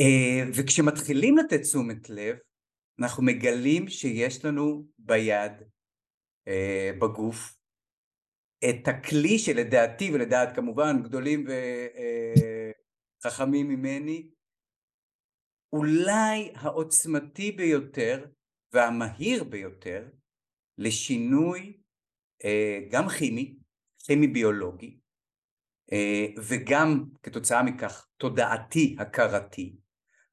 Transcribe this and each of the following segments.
אה, וכשמתחילים לתת תשומת לב, אנחנו מגלים שיש לנו ביד, אה, בגוף, את הכלי שלדעתי ולדעת כמובן גדולים וחכמים ממני, אולי העוצמתי ביותר והמהיר ביותר לשינוי גם כימי, כימי ביולוגי, וגם כתוצאה מכך תודעתי, הכרתי,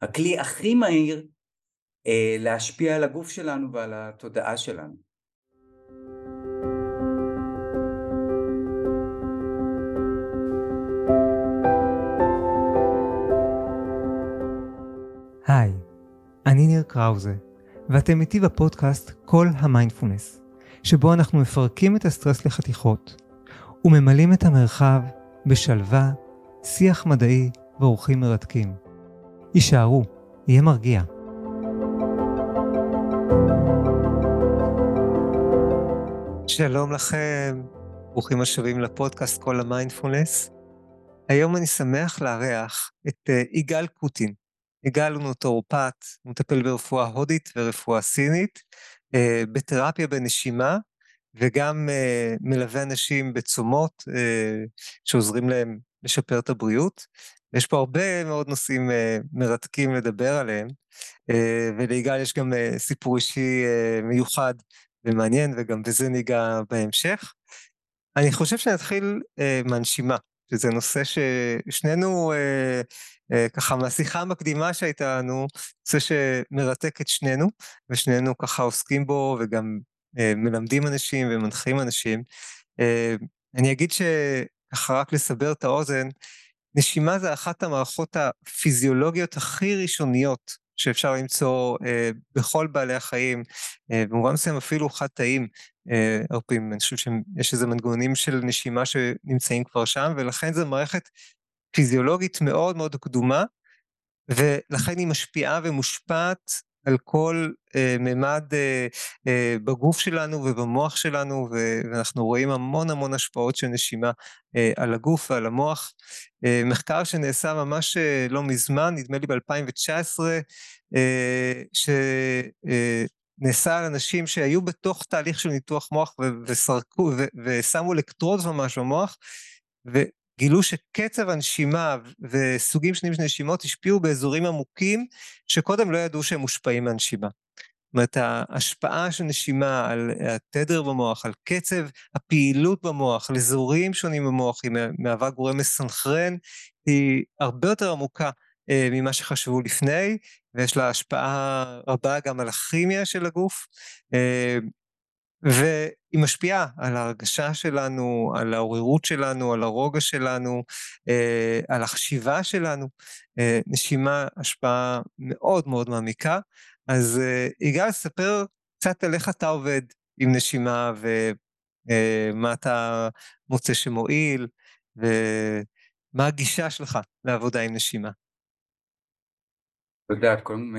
הכלי הכי מהיר להשפיע על הגוף שלנו ועל התודעה שלנו. היי, אני ניר קראוזה, ואתם איתי בפודקאסט כל המיינדפולנס, שבו אנחנו מפרקים את הסטרס לחתיכות, וממלאים את המרחב בשלווה, שיח מדעי ואורחים מרתקים. הישארו, יהיה מרגיע. שלום לכם, ברוכים השבים לפודקאסט כל המיינדפולנס. היום אני שמח לארח את uh, יגאל קוטין. יגאל הוא נוטורופט, הוא מטפל ברפואה הודית ורפואה סינית, uh, בתרפיה בנשימה, וגם uh, מלווה אנשים בצומות שעוזרים להם לשפר את הבריאות. יש פה הרבה מאוד נושאים uh, מרתקים לדבר עליהם, uh, וליגאל יש גם uh, סיפור אישי uh, מיוחד ומעניין, וגם בזה ניגע בהמשך. אני חושב שנתחיל uh, מהנשימה, שזה נושא ששנינו, uh, uh, ככה מהשיחה המקדימה שהייתה לנו, נושא שמרתק את שנינו, ושנינו ככה עוסקים בו וגם uh, מלמדים אנשים ומנחים אנשים. Uh, אני אגיד שככה רק לסבר את האוזן, נשימה זה אחת המערכות הפיזיולוגיות הכי ראשוניות שאפשר למצוא אה, בכל בעלי החיים, אה, במובן מסוים אפילו חד תאים, אה, אני חושב שיש איזה מנגנונים של נשימה שנמצאים כבר שם, ולכן זו מערכת פיזיולוגית מאוד מאוד קדומה, ולכן היא משפיעה ומושפעת על כל אה, ממד אה, אה, בגוף שלנו ובמוח שלנו, ו- ואנחנו רואים המון המון השפעות של נשימה אה, על הגוף ועל המוח. אה, מחקר שנעשה ממש אה, לא מזמן, נדמה לי ב-2019, אה, שנעשה על אנשים שהיו בתוך תהליך של ניתוח מוח ו- וסרקו, ו- ושמו אלקטרוד ממש במוח, גילו שקצב הנשימה וסוגים שונים של נשימות השפיעו באזורים עמוקים שקודם לא ידעו שהם מושפעים מהנשימה. זאת אומרת, ההשפעה של נשימה על התדר במוח, על קצב הפעילות במוח, על אזורים שונים במוח, היא מהווה גורם מסנכרן, היא הרבה יותר עמוקה אה, ממה שחשבו לפני, ויש לה השפעה רבה גם על הכימיה של הגוף. והיא משפיעה על ההרגשה שלנו, על העוררות שלנו, על הרוגע שלנו, אה, על החשיבה שלנו. אה, נשימה, השפעה מאוד מאוד מעמיקה. אז אה, יגאל, ספר קצת על איך אתה עובד עם נשימה ומה אתה מוצא שמועיל, ומה הגישה שלך לעבודה עם נשימה. תודה, קודם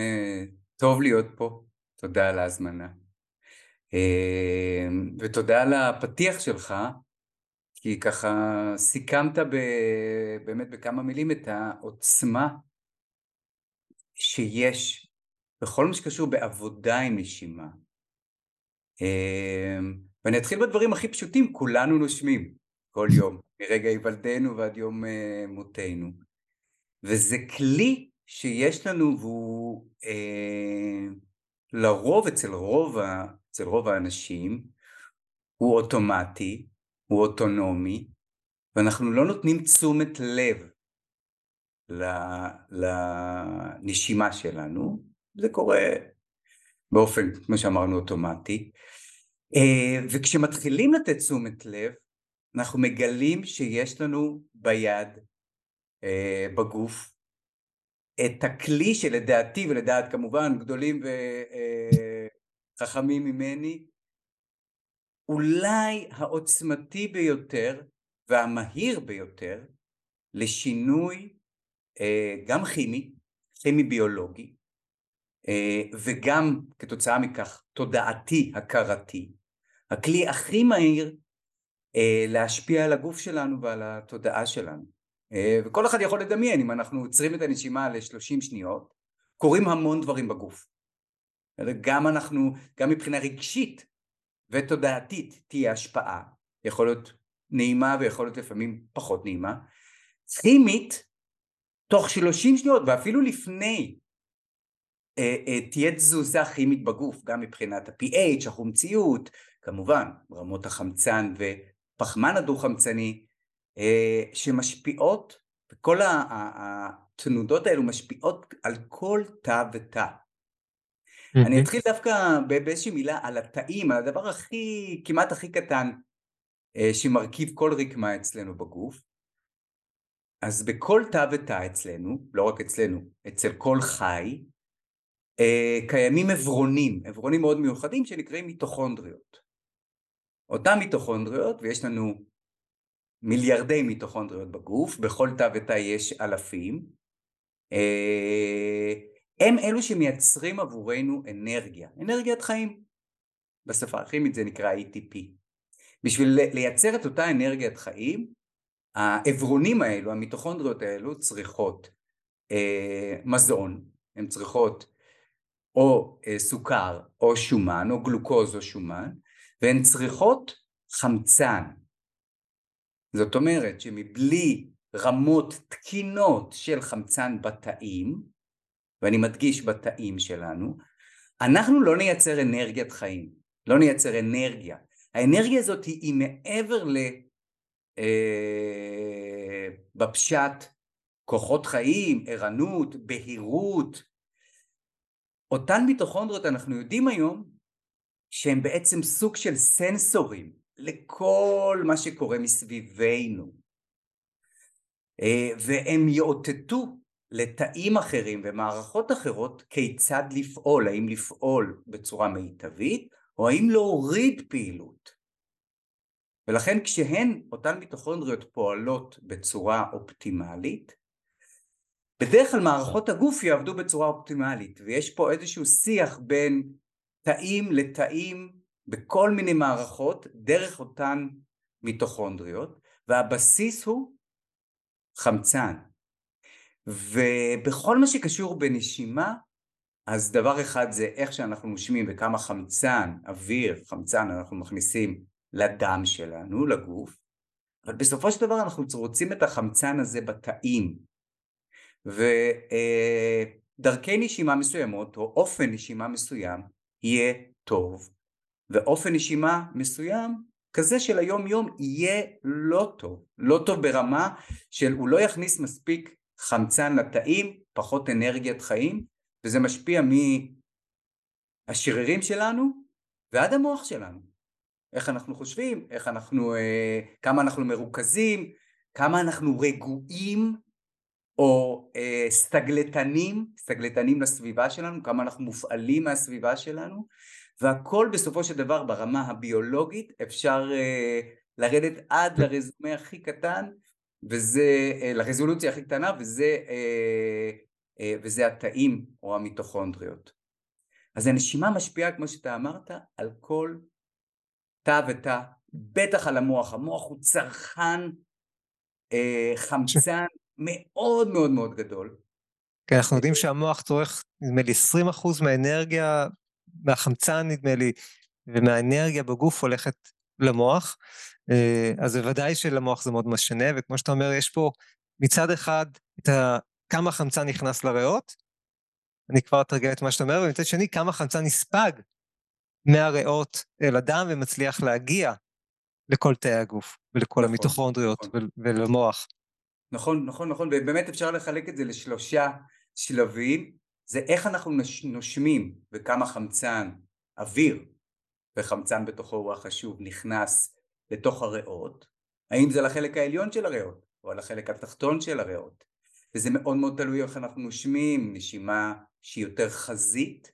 טוב להיות פה, תודה על ההזמנה. אמ, ותודה על הפתיח שלך, כי ככה סיכמת ב, באמת בכמה מילים את העוצמה שיש בכל מה שקשור בעבודה עם נשימה. אמ, ואני אתחיל בדברים הכי פשוטים, כולנו נושמים כל יום, מרגע היוולדנו ועד יום אה, מותנו. וזה כלי שיש לנו והוא אה, לרוב אצל רוב אצל רוב האנשים הוא אוטומטי, הוא אוטונומי, ואנחנו לא נותנים תשומת לב לנשימה שלנו, זה קורה באופן, כמו שאמרנו, אוטומטי. אה, וכשמתחילים לתת תשומת לב, אנחנו מגלים שיש לנו ביד, אה, בגוף, את הכלי שלדעתי ולדעת כמובן גדולים. אה, חכמים ממני, אולי העוצמתי ביותר והמהיר ביותר לשינוי אה, גם כימי, כימי ביולוגי, אה, וגם כתוצאה מכך תודעתי, הכרתי, הכלי הכי מהיר אה, להשפיע על הגוף שלנו ועל התודעה שלנו. וכל אחד יכול לדמיין, אם אנחנו עוצרים את הנשימה ל-30 שניות, קורים המון דברים בגוף. גם אנחנו, גם מבחינה רגשית ותודעתית תהיה השפעה, יכול להיות נעימה ויכול להיות לפעמים פחות נעימה. כימית, תוך 30 שניות ואפילו לפני אה, אה, תהיה תזוזה כימית בגוף, גם מבחינת ה-pH, החומציות, כמובן רמות החמצן ופחמן הדו-חמצני, אה, שמשפיעות, וכל התנודות האלו משפיעות על כל תא ותא. אני אתחיל דווקא באיזושהי מילה על התאים, על הדבר הכי, כמעט הכי קטן שמרכיב כל רקמה אצלנו בגוף. אז בכל תא ותא אצלנו, לא רק אצלנו, אצל כל חי, קיימים עברונים, עברונים מאוד מיוחדים שנקראים מיטוכונדריות. אותם מיטוכונדריות, ויש לנו מיליארדי מיטוכונדריות בגוף, בכל תא ותא יש אלפים, הם אלו שמייצרים עבורנו אנרגיה, אנרגיית חיים. בשפה הכימית זה נקרא ATP. בשביל לייצר את אותה אנרגיית חיים, העברונים האלו, המיטוכונדריות האלו, צריכות אה, מזון, הן צריכות או אה, סוכר או שומן או גלוקוז או שומן והן צריכות חמצן זאת אומרת שמבלי רמות תקינות של חמצן בתאים ואני מדגיש בתאים שלנו אנחנו לא נייצר אנרגיית חיים לא נייצר אנרגיה. האנרגיה הזאת היא מעבר ל... אה, בפשט כוחות חיים, ערנות, בהירות, אותן מיטוכונדריות אנחנו יודעים היום שהן בעצם סוג של סנסורים לכל מה שקורה מסביבנו. אה, והם יאותתו לתאים אחרים ומערכות אחרות כיצד לפעול, האם לפעול בצורה מיטבית או האם להוריד פעילות? ולכן כשהן, אותן מיטוכונדריות פועלות בצורה אופטימלית בדרך כלל מערכות הגוף יעבדו בצורה אופטימלית ויש פה איזשהו שיח בין תאים לתאים בכל מיני מערכות דרך אותן מיטוכונדריות והבסיס הוא חמצן ובכל מה שקשור בנשימה אז דבר אחד זה איך שאנחנו נושמים וכמה חמצן, אוויר, חמצן אנחנו מכניסים לדם שלנו, לגוף אבל בסופו של דבר אנחנו רוצים את החמצן הזה בתאים. ודרכי נשימה מסוימות או אופן נשימה מסוים יהיה טוב ואופן נשימה מסוים כזה של היום יום יהיה לא טוב, לא טוב ברמה של הוא לא יכניס מספיק חמצן לתאים, פחות אנרגיית חיים וזה משפיע מהשרירים שלנו ועד המוח שלנו. איך אנחנו חושבים, איך אנחנו, אה, כמה אנחנו מרוכזים, כמה אנחנו רגועים או אה, סטגלטנים, סטגלטנים לסביבה שלנו, כמה אנחנו מופעלים מהסביבה שלנו, והכל בסופו של דבר ברמה הביולוגית אפשר אה, לרדת עד לרזומה הכי קטן, וזה, אה, לרזולוציה הכי קטנה, וזה, אה, אה, וזה התאים או המיטוכונדריות. אז הנשימה משפיעה, כמו שאתה אמרת, על כל תא ותא, בטח על המוח, המוח הוא צרכן חמצן מאוד מאוד מאוד גדול. כן, אנחנו יודעים שהמוח צורך נדמה לי 20% מהאנרגיה, מהחמצן נדמה לי, ומהאנרגיה בגוף הולכת למוח, אז בוודאי שלמוח זה מאוד משנה, וכמו שאתה אומר, יש פה מצד אחד את ה... כמה חמצן נכנס לריאות, אני כבר אתרגל את מה שאתה אומר, ומצד שני, כמה חמצן נספג מהריאות אל הדם ומצליח להגיע לכל תאי הגוף ולכל נכון, המיטוכונדריות נכון. ולמוח. נכון, נכון, נכון, ובאמת אפשר לחלק את זה לשלושה שלבים, זה איך אנחנו נושמים וכמה חמצן, אוויר וחמצן בתוכו הוא החשוב, נכנס לתוך הריאות, האם זה לחלק העליון של הריאות או לחלק התחתון של הריאות, וזה מאוד מאוד תלוי איך אנחנו נושמים, נשימה שהיא יותר חזית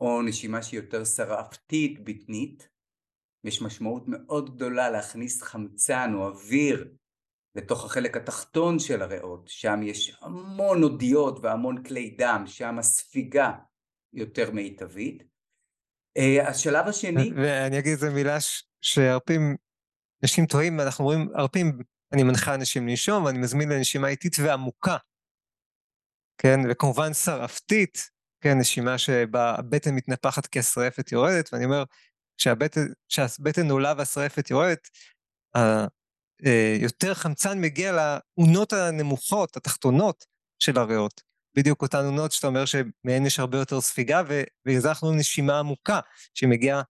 או נשימה שהיא יותר שרעפתית, בטנית, יש משמעות מאוד גדולה להכניס חמצן או אוויר לתוך החלק התחתון של הריאות, שם יש המון אודיות והמון כלי דם, שם הספיגה יותר מיטבית. אה, השלב השני... ואני אגיד איזה מילה שהרפים, אנשים טועים, אנחנו רואים, הרפים אני מנחה אנשים לנשום, ואני מזמין לנשימה איטית ועמוקה, כן, וכמובן שרפתית, כן, נשימה שבה הבטן מתנפחת כי השרעפת יורדת, ואני אומר, כשהבטן עולה והשרעפת יורדת, אה, יותר חמצן מגיע לאונות הנמוכות, התחתונות של הריאות. בדיוק אותן אונות שאתה אומר שמהן יש הרבה יותר ספיגה, ובגלל זה אנחנו נשימה עמוקה, שמגיעה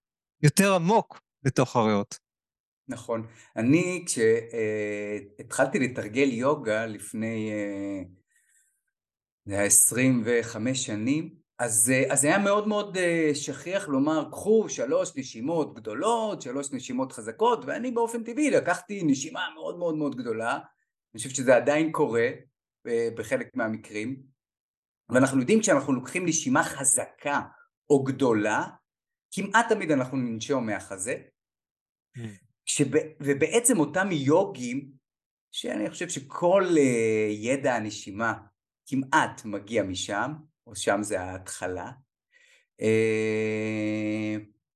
יותר עמוק לתוך הריאות. נכון. אני, כשהתחלתי לתרגל יוגה לפני, זה היה 25 שנים, אז, אז היה מאוד מאוד שכיח לומר, קחו שלוש נשימות גדולות, שלוש נשימות חזקות, ואני באופן טבעי לקחתי נשימה מאוד מאוד מאוד גדולה, אני חושב שזה עדיין קורה בחלק מהמקרים, ואנחנו יודעים כשאנחנו לוקחים נשימה חזקה או גדולה, כמעט תמיד אנחנו ננשום מהחזה, שב, ובעצם אותם יוגים, שאני חושב שכל uh, ידע הנשימה כמעט מגיע משם, או שם זה ההתחלה, uh,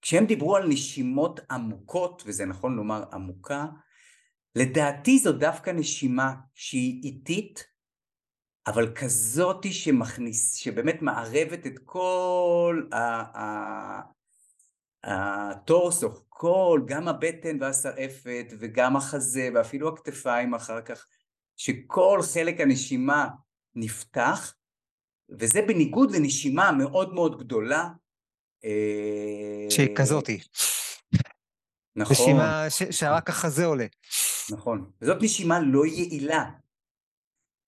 כשהם דיברו על נשימות עמוקות, וזה נכון לומר עמוקה, לדעתי זו דווקא נשימה שהיא איטית, אבל כזאתי שמכניס, שבאמת מערבת את כל הטורסו, כל, גם הבטן והשרעפת וגם החזה ואפילו הכתפיים אחר כך, שכל חלק הנשימה נפתח, וזה בניגוד לנשימה מאוד מאוד גדולה. אה, שהיא כזאתי. נכון. נשימה שרק החזה עולה. נכון, וזאת נשימה לא יעילה.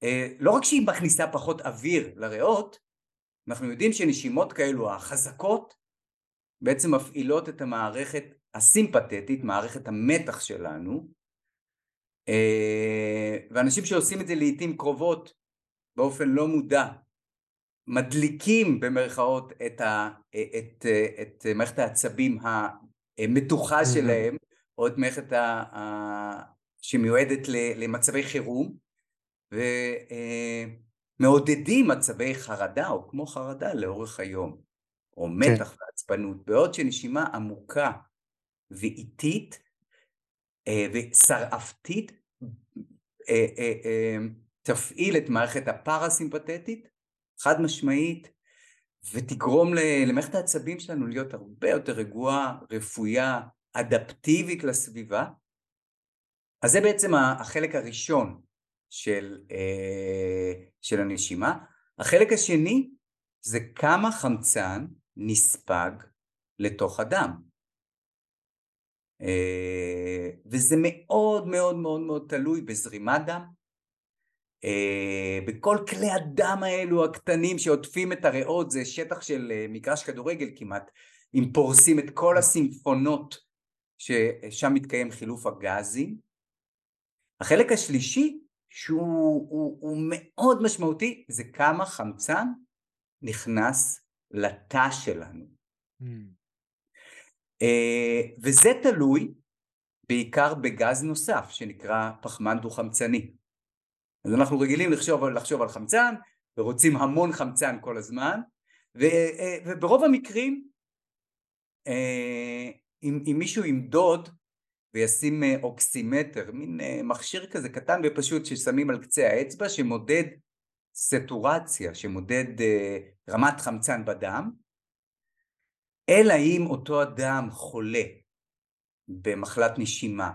אה, לא רק שהיא מכניסה פחות אוויר לריאות, אנחנו יודעים שנשימות כאלו החזקות בעצם מפעילות את המערכת הסימפתטית, מערכת המתח שלנו, אה, ואנשים שעושים את זה לעיתים קרובות באופן לא מודע, מדליקים במרכאות את, ה, את, את מערכת העצבים המתוחה שלהם, או את מערכת ה, ה, שמיועדת למצבי חירום, ומעודדים מצבי חרדה או כמו חרדה לאורך היום, או כן. מתח כן. ועצבנות, בעוד שנשימה עמוקה ואיטית אה, ושרעפתית אה, אה, תפעיל את מערכת הפרסימפטית חד משמעית ותגרום למערכת העצבים שלנו להיות הרבה יותר רגועה, רפויה, אדפטיבית לסביבה. אז זה בעצם החלק הראשון של, של הנשימה. החלק השני זה כמה חמצן נספג לתוך הדם. אה, וזה מאוד מאוד מאוד מאוד תלוי בזרימת דם, אה, בכל כלי הדם האלו הקטנים שעוטפים את הריאות, זה שטח של אה, מגרש כדורגל כמעט, אם פורסים את כל הסימפונות ששם מתקיים חילוף הגזים. החלק השלישי שהוא הוא, הוא מאוד משמעותי זה כמה חמצן נכנס לתא שלנו. Mm. אה, וזה תלוי בעיקר בגז נוסף שנקרא פחמן דו-חמצני. אז אנחנו רגילים לחשוב, לחשוב על חמצן ורוצים המון חמצן כל הזמן ו, אה, וברוב המקרים אה, אם, אם מישהו ימדוד וישים אוקסימטר, מין מכשיר כזה קטן ופשוט ששמים על קצה האצבע שמודד סטורציה, שמודד רמת חמצן בדם, אלא אם אותו אדם חולה במחלת נשימה,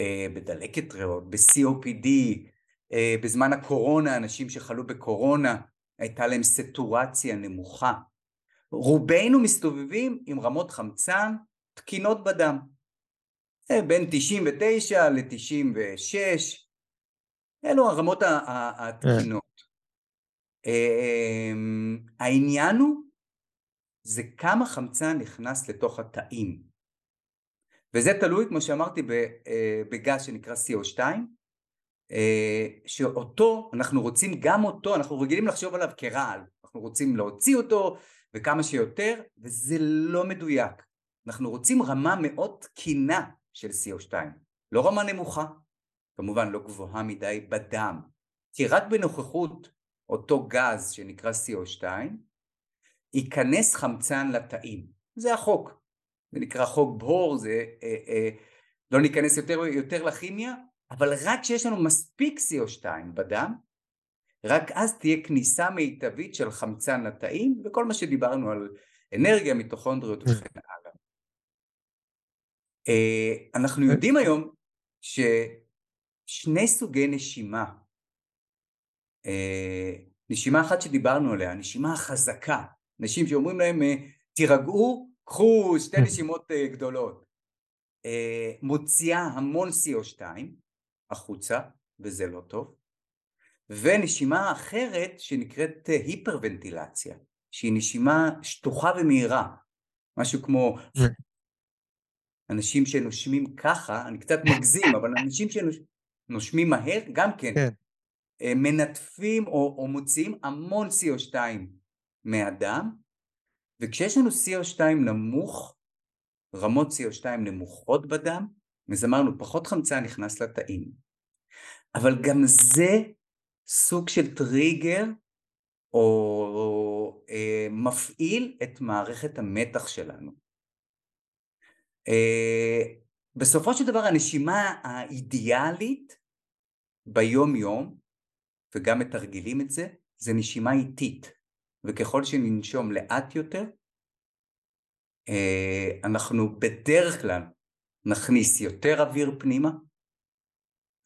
אה, בדלקת ריאות, ב-COPD, אה, בזמן הקורונה, אנשים שחלו בקורונה, הייתה להם סטורציה נמוכה. רובנו מסתובבים עם רמות חמצן תקינות בדם, אה, בין 99 ל-96, אלו הרמות התקינות. העניין הוא זה כמה חמצן נכנס לתוך התאים. וזה תלוי, כמו שאמרתי, אה, בגז שנקרא CO2, אה, שאותו, אנחנו רוצים גם אותו, אנחנו רגילים לחשוב עליו כרעל, אנחנו רוצים להוציא אותו וכמה שיותר, וזה לא מדויק. אנחנו רוצים רמה מאוד תקינה של CO2, לא רמה נמוכה, כמובן לא גבוהה מדי בדם, כי רק בנוכחות אותו גז שנקרא CO2, ייכנס חמצן לתאים. זה החוק. זה נקרא חוק בור, זה אה, אה, לא ניכנס יותר, יותר לכימיה, אבל רק כשיש לנו מספיק CO2 בדם, רק אז תהיה כניסה מיטבית של חמצן לתאים וכל מה שדיברנו על אנרגיה, מיטוכונדריות וכן הלאה. אה, אנחנו יודעים היום ששני סוגי נשימה, אה, נשימה אחת שדיברנו עליה, נשימה החזקה, אנשים שאומרים להם אה, תירגעו, קחו שתי נשימות גדולות, מוציאה המון CO2 החוצה וזה לא טוב, ונשימה אחרת שנקראת היפרוונטילציה, שהיא נשימה שטוחה ומהירה, משהו כמו אנשים שנושמים ככה, אני קצת מגזים, אבל אנשים שנושמים מהר גם כן, כן. אה, מנטפים או, או מוציאים המון CO2 מהדם, וכשיש לנו CO2 נמוך, רמות CO2 נמוכות בדם, אז אמרנו פחות חמצן נכנס לתאים. אבל גם זה סוג של טריגר או, או אה, מפעיל את מערכת המתח שלנו. אה, בסופו של דבר הנשימה האידיאלית ביום יום, וגם מתרגלים את זה, זה נשימה איטית, וככל שננשום לאט יותר, אה, אנחנו בדרך כלל נכניס יותר אוויר פנימה,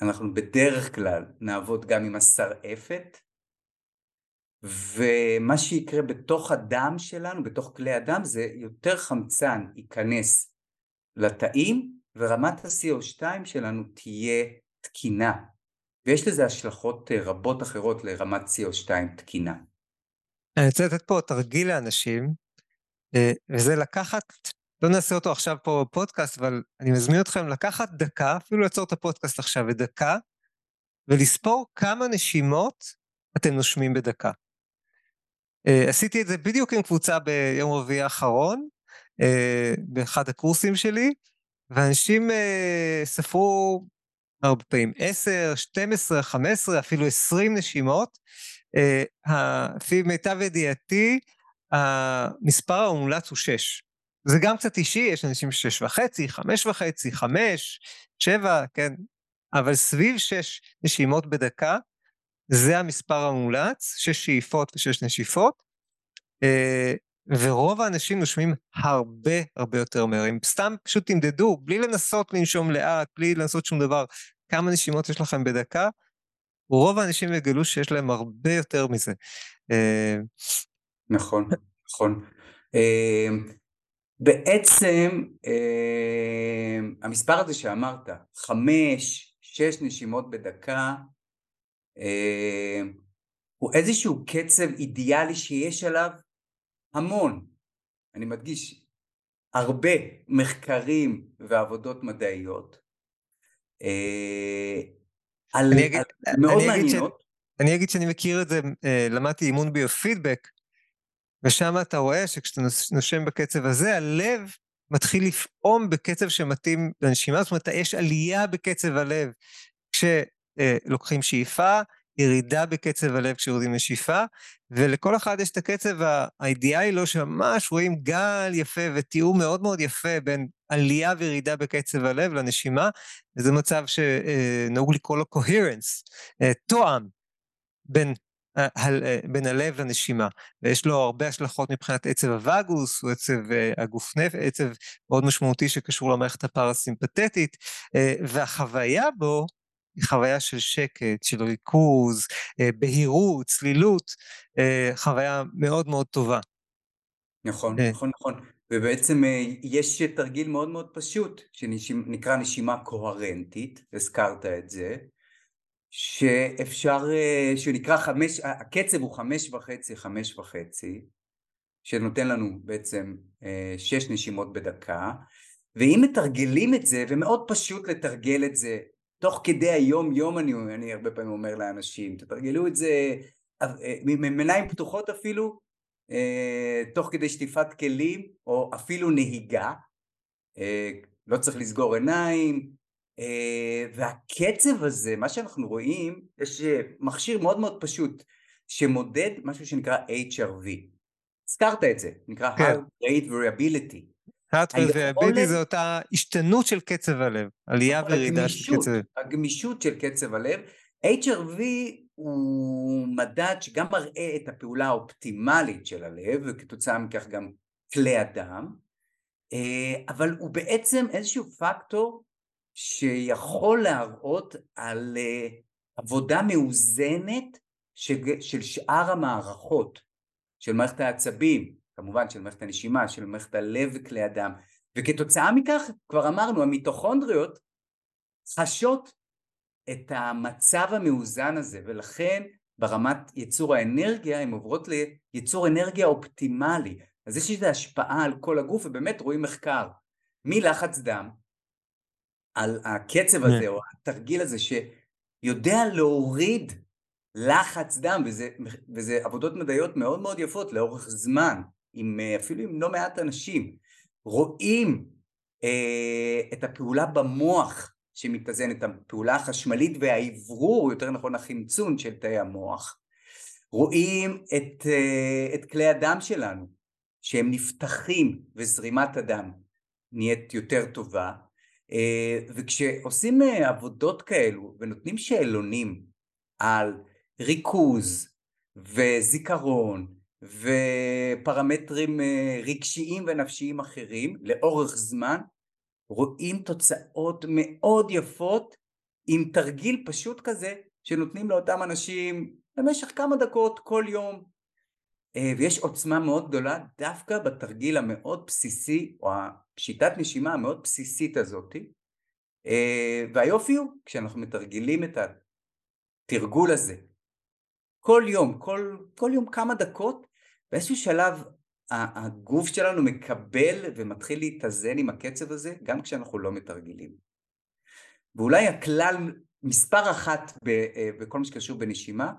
אנחנו בדרך כלל נעבוד גם עם השרעפת, ומה שיקרה בתוך הדם שלנו, בתוך כלי הדם, זה יותר חמצן ייכנס לתאים, ורמת ה-CO2 שלנו תהיה תקינה, ויש לזה השלכות אה, רבות אחרות לרמת CO2 תקינה. אני רוצה לתת פה תרגיל לאנשים, אה, וזה לקחת לא נעשה אותו עכשיו פה בפודקאסט, אבל אני מזמין אתכם לקחת דקה, אפילו לעצור את הפודקאסט עכשיו לדקה, ולספור כמה נשימות אתם נושמים בדקה. Uh, עשיתי את זה בדיוק עם קבוצה ביום רביעי האחרון, uh, באחד הקורסים שלי, ואנשים ספרו הרבה פעמים 10, 12, 15, אפילו 20 נשימות. Uh, לפי מיטב ידיעתי, המספר המומלץ הוא 6. זה גם קצת אישי, יש אנשים שש וחצי, חמש וחצי, חמש, שבע, כן, אבל סביב שש נשימות בדקה, זה המספר המומלץ, שש שאיפות ושש נשיפות, אה, ורוב האנשים נושמים הרבה הרבה יותר מהר. אם סתם פשוט תמדדו, בלי לנסות לנשום לאט, בלי לעשות שום דבר, כמה נשימות יש לכם בדקה, רוב האנשים יגלו שיש להם הרבה יותר מזה. אה, נכון, נכון. אה, בעצם אה, המספר הזה שאמרת, חמש, שש נשימות בדקה, הוא איזשהו קצב אידיאלי שיש עליו המון, אני מדגיש, הרבה מחקרים ועבודות מדעיות, על, אני אגיד, על מאוד אני מעניינות. ש... אני אגיד שאני מכיר את זה, אה, למדתי אימון ביופידבק, ושם אתה רואה שכשאתה נושם בקצב הזה, הלב מתחיל לפעום בקצב שמתאים לנשימה, זאת אומרת, יש עלייה בקצב הלב כשלוקחים שאיפה, ירידה בקצב הלב כשיורדים לשאיפה, ולכל אחד יש את הקצב האידיאלי לו, שממש רואים גל יפה ותיאור מאוד מאוד יפה בין עלייה וירידה בקצב הלב לנשימה, וזה מצב שנהוג לקרוא לו coherence, אה, תואם בין אה, אה, בין הלב לנשימה, ויש לו הרבה השלכות מבחינת עצב הווגוס, הוא עצב אה, הגוף נפש, עצב מאוד משמעותי שקשור למערכת הפרסימפטית, והחוויה בו היא חוויה של שקט, של ריכוז, בהירות, צלילות, חוויה מאוד מאוד טובה. נכון, נכון, נכון. ובעצם יש תרגיל מאוד מאוד פשוט, שנקרא נשימה קוהרנטית, הזכרת את זה, שאפשר, אה, שנקרא חמש, הקצב הוא חמש וחצי, חמש וחצי, שנותן לנו בעצם אה, שש נשימות בדקה, ואם מתרגלים את זה, ומאוד פשוט לתרגל את זה, תוך כדי היום יום אני, אני הרבה פעמים אומר לאנשים, תתרגלו את זה אה, עם עיניים פתוחות אפילו, תוך כדי שטיפת כלים, או אפילו נהיגה, לא צריך לסגור עיניים, אה, והקצב הזה, מה שאנחנו רואים, יש אה, מכשיר מאוד מאוד פשוט שמודד משהו שנקרא HRV. הזכרת את זה, נקרא כן. Heart Rate Variability. הארט והביליטי זה אותה השתנות של קצב הלב, עלייה וירידה של קצב הלב. הגמישות של קצב הלב. HRV הוא מדד שגם מראה את הפעולה האופטימלית של הלב, וכתוצאה מכך גם כלי הדם, אה, אבל הוא בעצם איזשהו פקטור שיכול להראות על אה, עבודה מאוזנת של שאר המערכות, של מערכת העצבים, כמובן של מערכת הנשימה, של מערכת הלב וכלי הדם, וכתוצאה מכך, כבר אמרנו, המיטוכונדריות חשות את המצב המאוזן הזה, ולכן ברמת ייצור האנרגיה הן עוברות לייצור אנרגיה אופטימלי. אז יש איזו השפעה על כל הגוף, ובאמת רואים מחקר מלחץ דם, על הקצב הזה, כן. או התרגיל הזה, שיודע להוריד לחץ דם, וזה, וזה עבודות מדעיות מאוד מאוד יפות לאורך זמן, עם, אפילו עם לא מעט אנשים. רואים אה, את הפעולה במוח שמתאזן, את הפעולה החשמלית והאוורור, יותר נכון החמצון של תאי המוח. רואים את, אה, את כלי הדם שלנו, שהם נפתחים וזרימת הדם נהיית יותר טובה, אה, וכשעושים אה, עבודות כאלו ונותנים שאלונים על ריכוז וזיכרון ופרמטרים רגשיים ונפשיים אחרים לאורך זמן רואים תוצאות מאוד יפות עם תרגיל פשוט כזה שנותנים לאותם אנשים במשך כמה דקות כל יום. ויש עוצמה מאוד גדולה דווקא בתרגיל המאוד בסיסי או השיטת נשימה המאוד בסיסית הזאתי. והיופי הוא כשאנחנו מתרגלים את התרגול הזה. כל יום, כל, כל יום כמה דקות, באיזשהו שלב הגוף שלנו מקבל ומתחיל להתאזן עם הקצב הזה גם כשאנחנו לא מתרגלים. ואולי הכלל מספר אחת אה, בכל מה שקשור בנשימה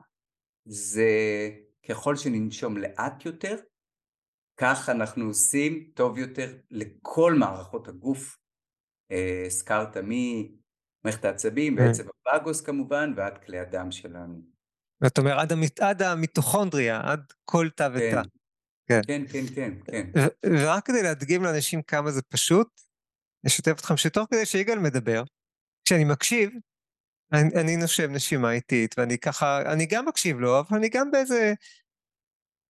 זה ככל שננשום לאט יותר, כך אנחנו עושים טוב יותר לכל מערכות הגוף. אה, הזכרת ממערכת העצבים, בעצב כן. הווגוס כמובן, ועד כלי הדם שלנו. זאת אומרת, עד המיטוכונדריה, עד כל תא ותא. כן, כן, כן, כן. כן. ורק כדי להדגים לאנשים כמה זה פשוט, אשתף אתכם שתוך כדי שיגאל מדבר, כשאני מקשיב, אני, אני נושם נשימה איטית, ואני ככה, אני גם מקשיב לו, אבל אני גם באיזה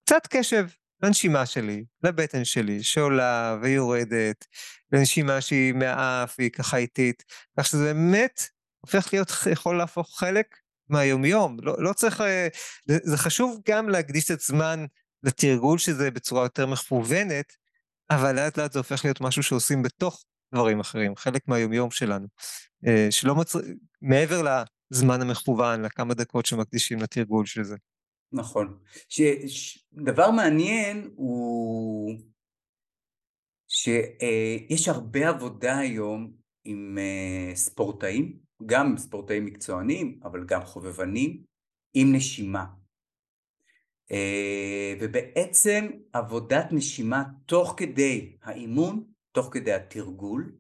קצת קשב לנשימה שלי, לבטן שלי, שעולה ויורדת, לנשימה שהיא מהאף והיא ככה איטית, כך שזה באמת הופך להיות, יכול להפוך חלק מהיומיום, לא, לא צריך, אה, זה חשוב גם להקדיש את הזמן לתרגול שזה בצורה יותר מכוונת, אבל לאט לאט זה הופך להיות משהו שעושים בתוך דברים אחרים, חלק מהיומיום שלנו, אה, שלא מצר... מעבר לזמן המכוון, לכמה דקות שמקדישים לתרגול של זה. נכון. ש... ש... דבר מעניין הוא שיש אה, הרבה עבודה היום עם ספורטאים, גם ספורטאים מקצוענים, אבל גם חובבנים, עם נשימה. אה, ובעצם עבודת נשימה תוך כדי האימון, תוך כדי התרגול,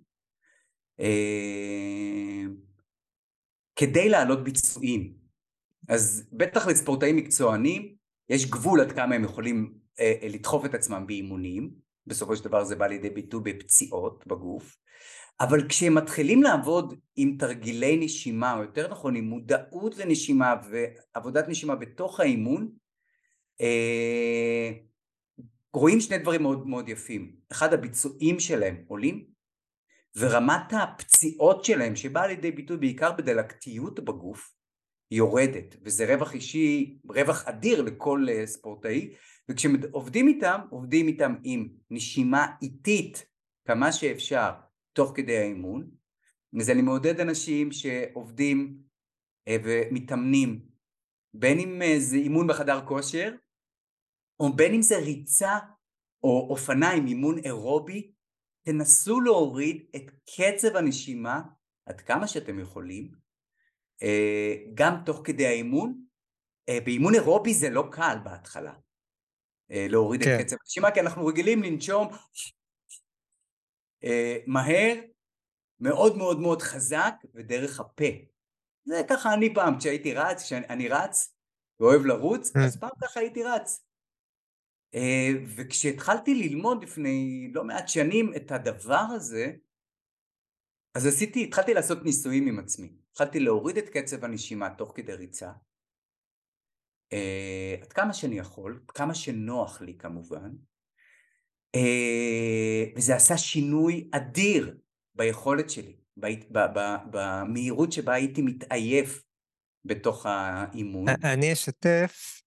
אה, כדי להעלות ביצועים. אז בטח לספורטאים מקצוענים יש גבול עד כמה הם יכולים אה, לדחוף את עצמם באימונים, בסופו של דבר זה בא לידי ביטוי בפציעות בגוף, אבל כשהם מתחילים לעבוד עם תרגילי נשימה, או יותר נכון עם מודעות לנשימה ועבודת נשימה בתוך האימון, רואים שני דברים מאוד מאוד יפים. אחד, הביצועים שלהם עולים, ורמת הפציעות שלהם, שבאה לידי ביטוי בעיקר בדלקתיות בגוף, יורדת, וזה רווח אישי, רווח אדיר לכל uh, ספורטאי, וכשעובדים איתם, עובדים איתם עם נשימה איטית כמה שאפשר, תוך כדי האימון, אז אני מעודד אנשים שעובדים אה, ומתאמנים, בין אם אה, זה אימון בחדר כושר, או בין אם זה ריצה או אופניים, אימון אירובי, תנסו להוריד את קצב הנשימה עד כמה שאתם יכולים, אה, גם תוך כדי האימון. באימון אירובי זה לא קל בהתחלה, להוריד כן. את קצב הנשימה, כי אנחנו רגילים לנשום אה, מהר, מאוד מאוד מאוד חזק ודרך הפה. זה ככה אני פעם כשהייתי רץ, כשאני רץ ואוהב לרוץ, אה. אז פעם ככה הייתי רץ. אה, וכשהתחלתי ללמוד לפני לא מעט שנים את הדבר הזה, אז עשיתי, התחלתי לעשות ניסויים עם עצמי. התחלתי להוריד את קצב הנשימה תוך כדי ריצה. אה, עד כמה שאני יכול, כמה שנוח לי כמובן. אה, וזה עשה שינוי אדיר ביכולת שלי, במהירות שבה הייתי מתעייף בתוך האימון. אני אשתף,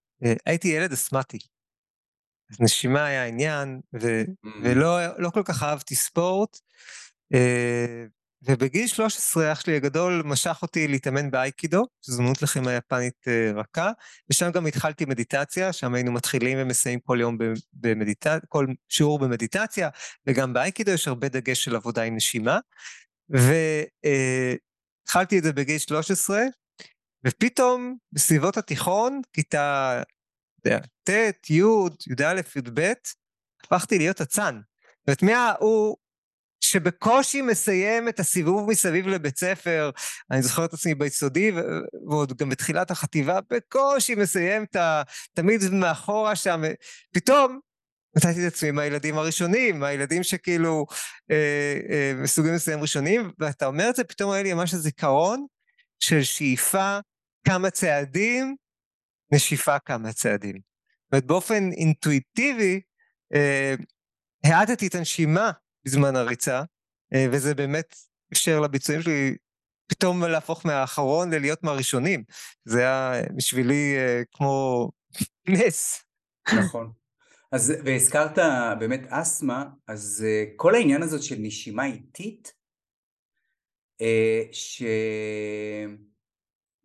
הייתי ילד אסמטי. נשימה היה עניין, ו- mm. ולא לא כל כך אהבתי ספורט. אה, ובגיל 13 אח שלי הגדול משך אותי להתאמן באייקידו, שזו מות לחימה יפנית רכה, ושם גם התחלתי מדיטציה, שם היינו מתחילים ומסיימים כל יום במדיטציה, כל שיעור במדיטציה, וגם באייקידו יש הרבה דגש של עבודה עם נשימה. והתחלתי את זה בגיל 13, ופתאום בסביבות התיכון, כיתה ט', י', י"א, י"ב, הפכתי להיות אצן. זאת אומרת, מה הוא שבקושי מסיים את הסיבוב מסביב לבית ספר, אני זוכר את עצמי ביסודי, ועוד גם בתחילת החטיבה, בקושי מסיים את ה... תמיד מאחורה שם, פתאום מצאתי את עצמי עם הילדים הראשונים, הילדים שכאילו אה, אה, מסוגלים לסיים ראשונים, ואתה אומר את זה, פתאום היה לי ממש זיכרון של שאיפה כמה צעדים, נשיפה כמה צעדים. זאת אומרת, באופן אינטואיטיבי, אה, האטתי את הנשימה בזמן הריצה, אה, וזה באמת אפשר לביצועים שלי פתאום להפוך מהאחרון ללהיות מהראשונים. זה היה בשבילי אה, כמו נס. נכון. אז, והזכרת באמת אסתמה, אז אה, כל העניין הזאת של נשימה איטית,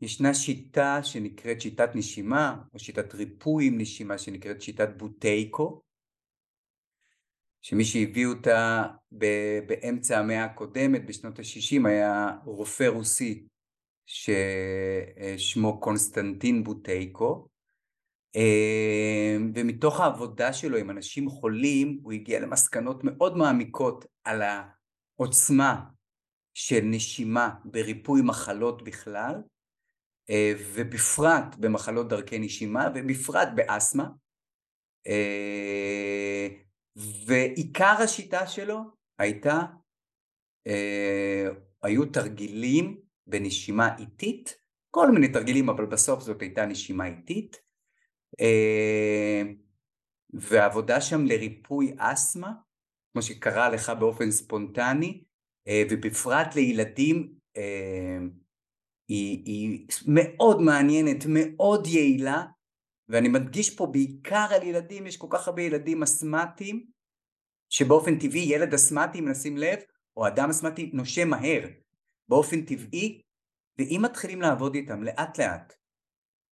שישנה שיטה שנקראת שיטת נשימה, או שיטת ריפוי עם נשימה שנקראת שיטת בוטייקו, שמי שהביא אותה באמצע המאה הקודמת, בשנות ה-60, היה רופא רוסי ששמו קונסטנטין בוטייקו, ומתוך העבודה שלו עם אנשים חולים הוא הגיע למסקנות מאוד מעמיקות על העוצמה של נשימה בריפוי מחלות בכלל, ובפרט במחלות דרכי נשימה, ובפרט באסתמה. ועיקר השיטה שלו הייתה, אה, היו תרגילים בנשימה איטית, כל מיני תרגילים, אבל בסוף זאת הייתה נשימה איטית, אה, ועבודה שם לריפוי אסתמה, כמו שקרה לך באופן ספונטני, אה, ובפרט לילדים, אה, היא, היא מאוד מעניינת, מאוד יעילה, ואני מדגיש פה בעיקר על ילדים, יש כל כך הרבה ילדים אסמטיים, שבאופן טבעי ילד אסמטי, אם נשים לב, או אדם אסמטי נושם מהר, באופן טבעי, ואם מתחילים לעבוד איתם לאט לאט,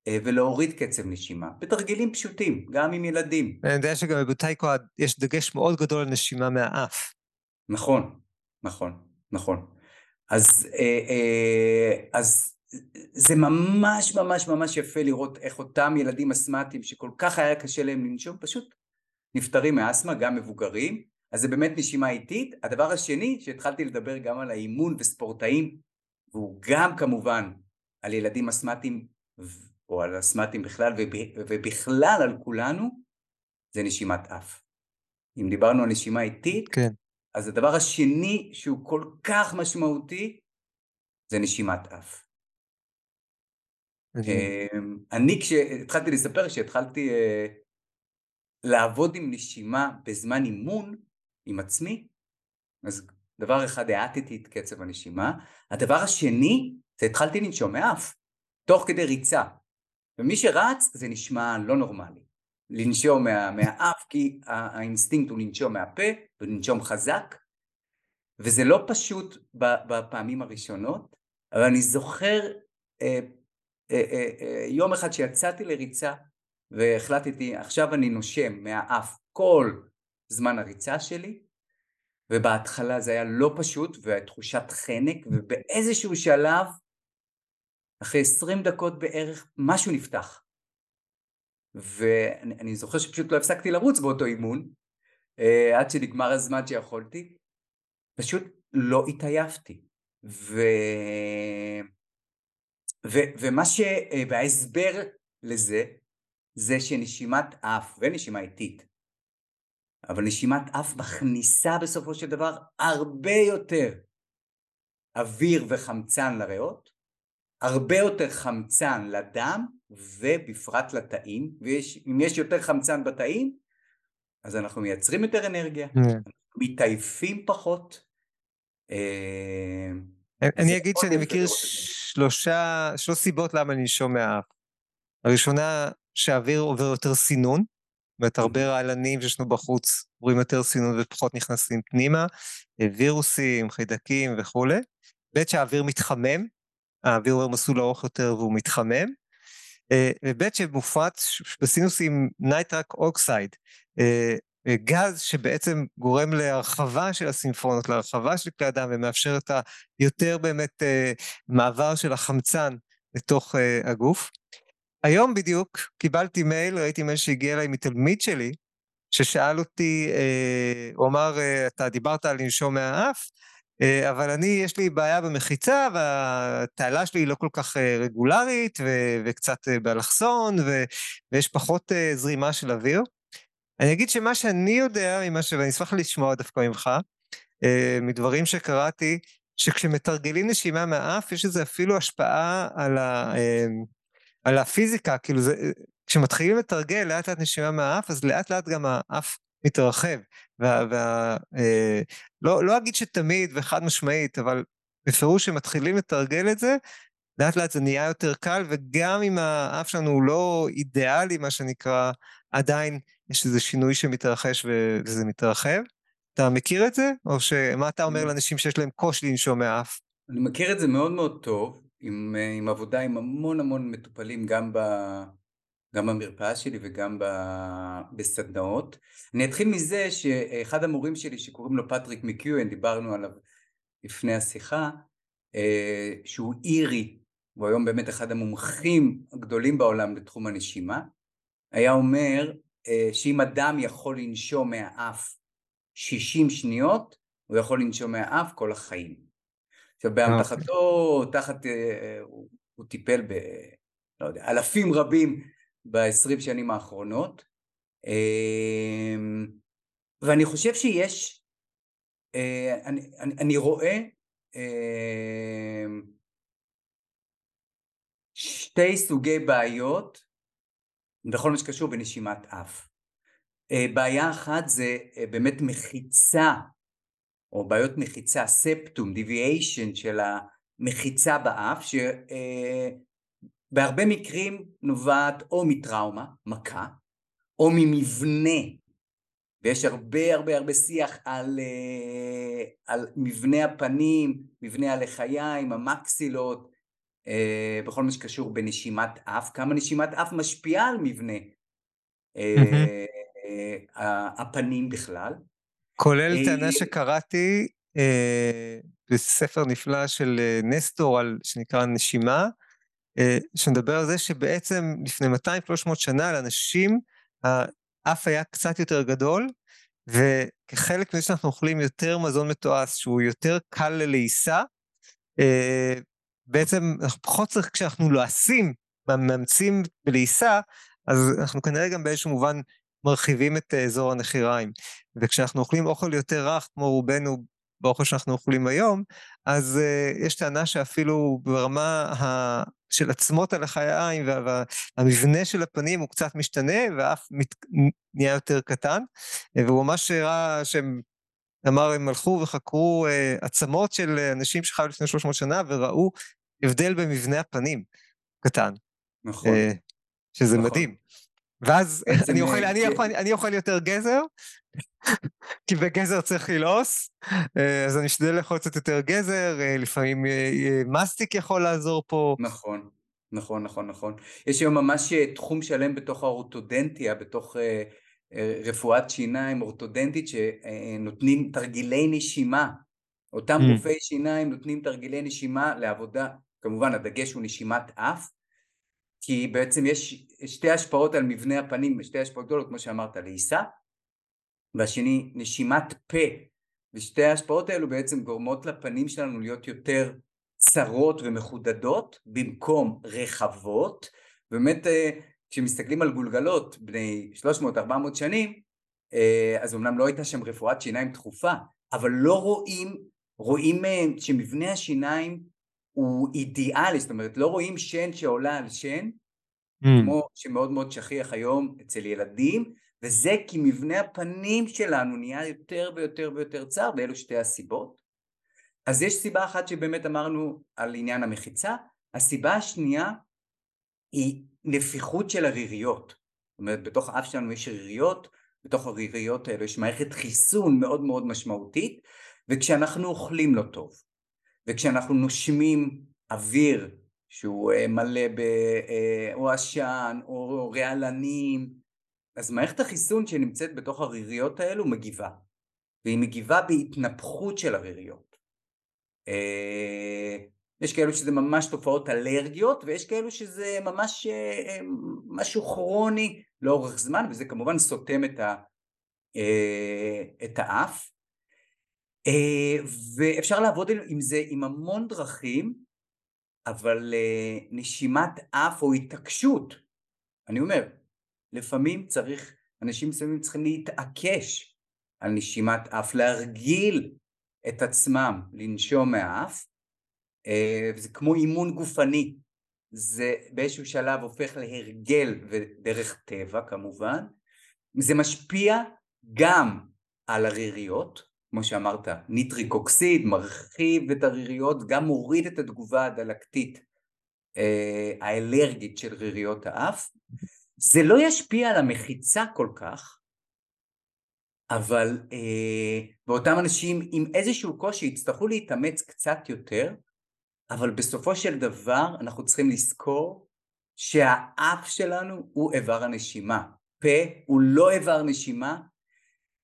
אה, ולהוריד קצב נשימה, בתרגילים פשוטים, גם עם ילדים. אני יודע שגם בבוטייקו יש דגש מאוד גדול על נשימה מהאף. נכון, נכון, נכון. אז, אה, אה, אז זה ממש ממש ממש יפה לראות איך אותם ילדים אסתמטיים שכל כך היה קשה להם לנשום פשוט נפטרים מאסתמה, גם מבוגרים, אז זה באמת נשימה איטית. הדבר השני שהתחלתי לדבר גם על האימון וספורטאים והוא גם כמובן על ילדים אסתמטיים או על אסתמטיים בכלל ובכלל על כולנו זה נשימת אף. אם דיברנו על נשימה איטית, כן. אז הדבר השני שהוא כל כך משמעותי זה נשימת אף. אמ, אני כשהתחלתי לספר שהתחלתי אה, לעבוד עם נשימה בזמן אימון עם עצמי, אז דבר אחד האטתי את קצב הנשימה, הדבר השני זה התחלתי לנשום מאף, תוך כדי ריצה, ומי שרץ זה נשמע לא נורמלי, לנשום מה, מהאף כי האינסטינקט הוא לנשום מהפה ולנשום חזק, וזה לא פשוט בפעמים הראשונות, אבל אני זוכר אה, אה, אה, אה, יום אחד שיצאתי לריצה והחלטתי עכשיו אני נושם מהאף כל זמן הריצה שלי ובהתחלה זה היה לא פשוט ותחושת חנק ובאיזשהו שלב אחרי עשרים דקות בערך משהו נפתח. ואני זוכר שפשוט לא הפסקתי לרוץ באותו אימון עד שנגמר הזמן שיכולתי פשוט לא התעייפתי. ו... ו- ומה ש... וההסבר לזה זה שנשימת אף ונשימה איטית אבל נשימת אף מכניסה בסופו של דבר הרבה יותר אוויר וחמצן לריאות, הרבה יותר חמצן לדם ובפרט לתאים, ואם יש יותר חמצן בתאים אז אנחנו מייצרים יותר אנרגיה. כן. מתעייפים פחות. אה, אני אגיד שאני מכיר שלושה, שלוש סיבות למה לנשום מהאף. הראשונה, שהאוויר עובר יותר סינון, זאת אומרת הרבה רעלנים שיש לנו בחוץ עוברים יותר סינון ופחות נכנסים פנימה, אה, וירוסים, חיידקים וכולי. ב' שהאוויר מתחמם, האוויר עובר מסלול ארוך יותר והוא מתחמם. אה, ובו מופרש בסינוסים nitric oxide, גז שבעצם גורם להרחבה של הסימפונות, להרחבה של כלי הדם ומאפשר את היותר באמת מעבר של החמצן לתוך הגוף. היום בדיוק קיבלתי מייל, ראיתי מייל שהגיע אליי מתלמיד שלי, ששאל אותי, אה, הוא אמר, אה, אתה דיברת על לנשום מהאף, אה, אבל אני, יש לי בעיה במחיצה, והתעלה שלי היא לא כל כך אה, רגולרית, ו- וקצת אה, באלכסון, ו- ויש פחות אה, זרימה של אוויר. אני אגיד שמה שאני יודע, ש... ואני אשמח לשמוע דווקא ממך, אה, מדברים שקראתי, שכשמתרגלים נשימה מהאף, יש לזה אפילו השפעה על ה... אה, על הפיזיקה, כאילו זה, כשמתחילים לתרגל לאט לאט נשימה מהאף, אז לאט לאט גם האף מתרחב. וה, וה, אה, לא, לא אגיד שתמיד וחד משמעית, אבל בפירוש שמתחילים לתרגל את זה, לאט לאט זה נהיה יותר קל, וגם אם האף שלנו הוא לא אידיאלי, מה שנקרא, עדיין יש איזה שינוי שמתרחש וזה מתרחב. אתה מכיר את זה? או שמה אתה אומר לאנשים שיש להם קושי לנשום מהאף? אני מכיר את זה מאוד מאוד טוב. עם, אה, עם עבודה עם המון המון מטופלים גם, ב, גם במרפאה שלי וגם ב, בסדנאות. אני אתחיל מזה שאחד המורים שלי שקוראים לו פטריק מקיואן, דיברנו עליו לפני השיחה, אה, שהוא אירי, הוא היום באמת אחד המומחים הגדולים בעולם לתחום הנשימה, היה אומר שאם אדם יכול לנשום מהאף 60 שניות, הוא יכול לנשום מהאף כל החיים. עכשיו באמתחתו, תחת, אה, הוא, הוא טיפל ב... לא יודע, אלפים רבים בעשרים שנים האחרונות, אמ, ואני חושב שיש, אה, אני, אני, אני רואה אמ, שתי סוגי בעיות בכל מה שקשור בנשימת אף. אה, בעיה אחת זה באמת מחיצה או בעיות מחיצה, ספטום, דיוויאשן של המחיצה באף, שבהרבה מקרים נובעת או מטראומה, מכה, או ממבנה, ויש הרבה הרבה הרבה שיח על, אה, על מבנה הפנים, מבנה הלחיים, המקסילות, אה, בכל מה שקשור בנשימת אף, כמה נשימת אף משפיעה על מבנה mm-hmm. הפנים בכלל. כולל אה, טענה שקראתי אה, בספר נפלא של אה, נסטור, על, שנקרא נשימה, אה, שמדבר על זה שבעצם לפני 200-300 שנה לאנשים האף היה קצת יותר גדול, וכחלק מזה שאנחנו אוכלים יותר מזון מתועש, שהוא יותר קל ללעיסה, אה, בעצם אנחנו פחות צריך, כשאנחנו לועסים, מאמצים בלעיסה, אז אנחנו כנראה גם באיזשהו מובן מרחיבים את אזור הנחיריים. וכשאנחנו אוכלים אוכל יותר רך, כמו רובנו באוכל שאנחנו אוכלים היום, אז uh, יש טענה שאפילו ברמה ה... של עצמות הלחיים והמבנה של הפנים הוא קצת משתנה ואף מת... נהיה יותר קטן. והוא ממש הראה שהם, אמר, הם הלכו וחקרו uh, עצמות של אנשים שחיו לפני 300 שנה וראו הבדל במבנה הפנים קטן. נכון. Uh, שזה נכון. מדהים. ואז אני אוכל, אני, יכול, אני אוכל יותר גזר, כי בגזר צריך ללעוס, אה, אז אני אשתדל לאכול קצת יותר גזר, אה, לפעמים אה, מסטיק יכול לעזור פה. נכון, נכון, נכון, נכון. יש היום ממש תחום שלם בתוך האורתודנטיה, בתוך רפואת שיניים אורתודנטית, שנותנים תרגילי נשימה. אותם mm. רופאי שיניים נותנים תרגילי נשימה לעבודה, כמובן הדגש הוא נשימת אף, כי בעצם יש שתי השפעות על מבנה הפנים, שתי השפעות גדולות, כמו שאמרת, לעיסה, והשני נשימת פה, ושתי ההשפעות האלו בעצם גורמות לפנים שלנו להיות יותר צרות ומחודדות במקום רחבות, באמת אה, כשמסתכלים על גולגלות בני 300-400 שנים, אז אמנם לא הייתה שם רפואת שיניים דחופה, אבל לא רואים, רואים שמבנה השיניים הוא אידיאלי, זאת אומרת לא רואים שן שעולה על שן, mm. כמו שמאוד מאוד שכיח היום אצל ילדים, וזה כי מבנה הפנים שלנו נהיה יותר ויותר ויותר צר, ואלו שתי הסיבות. אז יש סיבה אחת שבאמת אמרנו על עניין המחיצה, הסיבה השנייה היא נפיחות של הריריות. זאת אומרת, בתוך האף שלנו יש ריריות, בתוך הריריות האלו יש מערכת חיסון מאוד מאוד משמעותית, וכשאנחנו אוכלים לא טוב, וכשאנחנו נושמים אוויר שהוא אה, מלא ב... אה, או עשן או רעלנים, אז מערכת החיסון שנמצאת בתוך הריריות האלו מגיבה, והיא מגיבה בהתנפחות של הריריות. אה, יש כאלו שזה ממש תופעות אלרגיות ויש כאלו שזה ממש משהו כרוני לאורך זמן וזה כמובן סותם את, ה, את האף. ואפשר לעבוד עם זה עם המון דרכים אבל נשימת אף או התעקשות אני אומר לפעמים צריך, אנשים מסוימים צריכים להתעקש על נשימת אף, להרגיל את עצמם לנשום מהאף, אה, זה כמו אימון גופני, זה באיזשהו שלב הופך להרגל ודרך טבע כמובן, זה משפיע גם על הריריות, כמו שאמרת, ניטריק אוקסיד מרחיב את הריריות, גם מוריד את התגובה הדלקתית אה, האלרגית של ריריות האף, זה לא ישפיע על המחיצה כל כך, אבל אה, באותם אנשים עם איזשהו קושי יצטרכו להתאמץ קצת יותר, אבל בסופו של דבר אנחנו צריכים לזכור שהאף שלנו הוא איבר הנשימה, פה הוא לא איבר נשימה,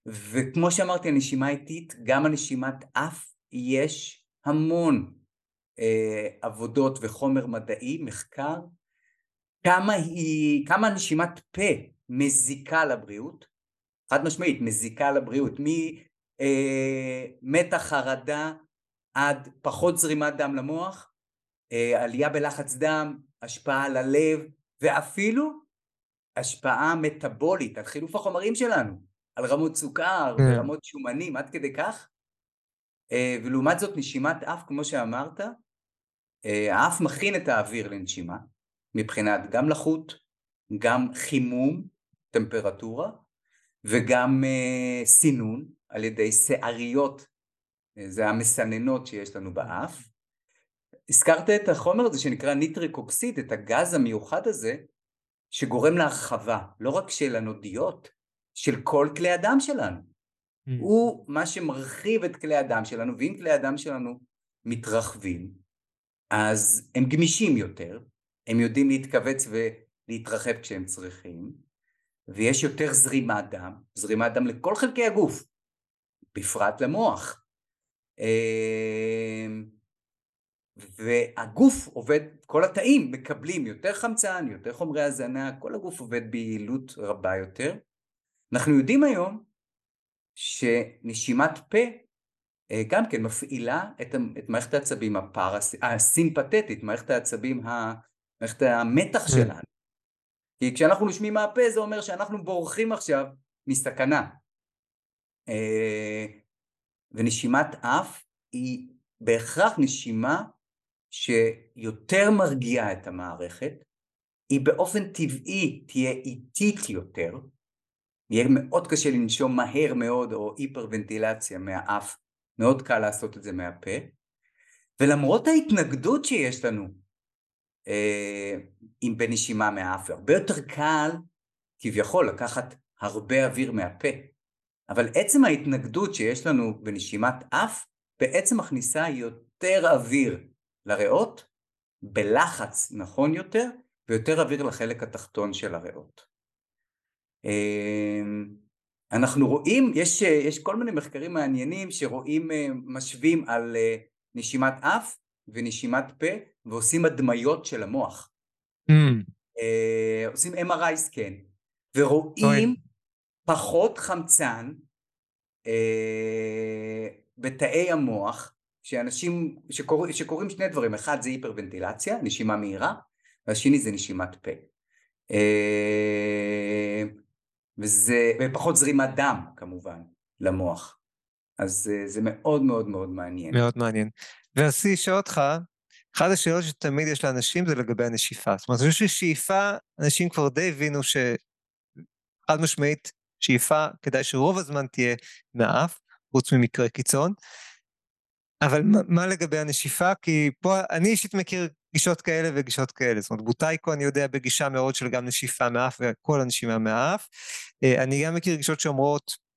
וכמו שאמרתי הנשימה איטית, גם הנשימת אף יש המון אה, עבודות וחומר מדעי, מחקר, כמה היא, כמה נשימת פה מזיקה לבריאות, חד משמעית מזיקה לבריאות, ממתח אה, חרדה עד פחות זרימת דם למוח, אה, עלייה בלחץ דם, השפעה על הלב ואפילו השפעה מטאבולית על חילוף החומרים שלנו, על רמות סוכר כן. ורמות שומנים עד כדי כך אה, ולעומת זאת נשימת אף כמו שאמרת אה, האף מכין את האוויר לנשימה מבחינת גם לחות, גם חימום, טמפרטורה, וגם סינון על ידי שעריות, זה המסננות שיש לנו באף. הזכרת את החומר הזה שנקרא ניטריק אוקסיד, את הגז המיוחד הזה, שגורם להרחבה, לא רק של הנודיות, של כל כלי הדם שלנו. Mm. הוא מה שמרחיב את כלי הדם שלנו, ואם כלי הדם שלנו מתרחבים, אז הם גמישים יותר, הם יודעים להתכווץ ולהתרחב כשהם צריכים, ויש יותר זרימת דם, זרימת דם לכל חלקי הגוף, בפרט למוח. אמ, והגוף עובד, כל התאים מקבלים יותר חמצן, יותר חומרי הזנה, כל הגוף עובד ביעילות רבה יותר. אנחנו יודעים היום שנשימת פה אה, גם כן מפעילה את, מערכת העצבים הפרס, הסימפתטית, מערכת העצבים מערכת המתח כן. שלנו. כי כשאנחנו נושמים מהפה זה אומר שאנחנו בורחים עכשיו מסכנה. ונשימת אף היא בהכרח נשימה שיותר מרגיעה את המערכת, היא באופן טבעי תהיה איטית יותר, יהיה מאוד קשה לנשום מהר מאוד או היפרוונטילציה מהאף, מאוד קל לעשות את זה מהפה, ולמרות ההתנגדות שיש לנו אה, עם בנשימה מהאף, הרבה יותר קל כביכול לקחת הרבה אוויר מהפה, אבל עצם ההתנגדות שיש לנו בנשימת אף בעצם מכניסה יותר אוויר לריאות בלחץ נכון יותר ויותר אוויר לחלק התחתון של הריאות. אה, אנחנו רואים, יש, יש כל מיני מחקרים מעניינים שרואים, אה, משווים על נשימת אף ונשימת פה ועושים הדמיות של המוח. Mm. אה, עושים MRI סקן ורואים פחות חמצן אה, בתאי המוח שאנשים, שקור, שקורים שני דברים, אחד זה היפרוונטילציה, נשימה מהירה, והשני זה נשימת פה. אה, וזה, ופחות זרימת דם כמובן למוח. אז זה מאוד מאוד מאוד מעניין. מאוד מעניין. והשיא אותך, אחת השאלות שתמיד יש לאנשים זה לגבי הנשיפה. זאת אומרת, אני חושב ששאיפה, אנשים כבר די הבינו שחד משמעית, שאיפה כדאי שרוב הזמן תהיה מהאף, חוץ ממקרה קיצון. אבל מה, מה לגבי הנשיפה? כי פה אני אישית מכיר גישות כאלה וגישות כאלה. זאת אומרת, בוטייקו אני יודע בגישה מאוד של גם נשיפה מהאף וכל הנשימה מהאף. אה, אני גם מכיר גישות שאומרות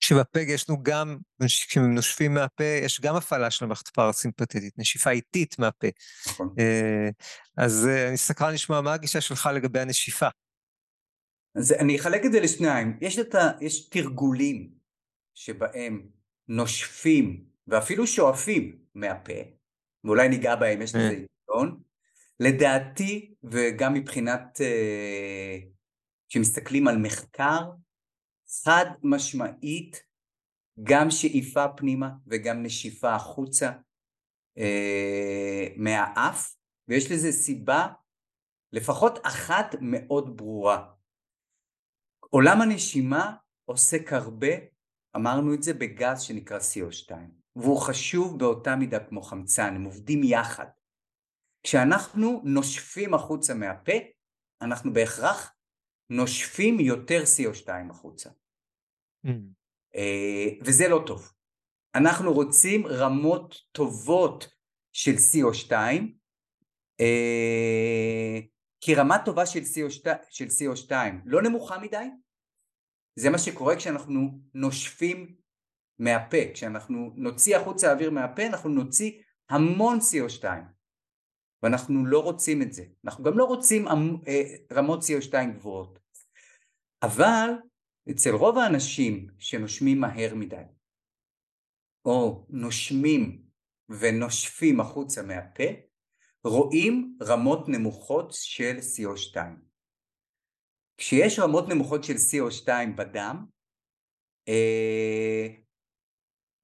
שבפה יש לנו גם, כשנושפים מהפה, יש גם הפעלה של המערכת הפרסימפטית, נשיפה איטית מהפה. נכון. אה, אז אה, אני סקרן לשמוע מה הגישה שלך לגבי הנשיפה. אז אני אחלק את זה לשניים. יש, את ה, יש תרגולים שבהם נושפים ואפילו שואפים מהפה, ואולי ניגע בהם, יש לזה עיתון. לדעתי, וגם מבחינת, כשמסתכלים על מחקר, חד משמעית גם שאיפה פנימה וגם נשיפה החוצה אה, מהאף ויש לזה סיבה לפחות אחת מאוד ברורה עולם הנשימה עוסק הרבה אמרנו את זה בגז שנקרא CO2 והוא חשוב באותה מידה כמו חמצן הם עובדים יחד כשאנחנו נושפים החוצה מהפה אנחנו בהכרח נושפים יותר CO2 החוצה. Mm. וזה לא טוב. אנחנו רוצים רמות טובות של CO2, אה, כי רמה טובה של CO2, של CO2 לא נמוכה מדי, זה מה שקורה כשאנחנו נושפים מהפה, כשאנחנו נוציא החוצה האוויר מהפה אנחנו נוציא המון CO2 ואנחנו לא רוצים את זה, אנחנו גם לא רוצים אה, רמות CO2 גבוהות. אבל אצל רוב האנשים שנושמים מהר מדי, או נושמים ונושפים החוצה מהפה, רואים רמות נמוכות של CO2. כשיש רמות נמוכות של CO2 בדם, אה,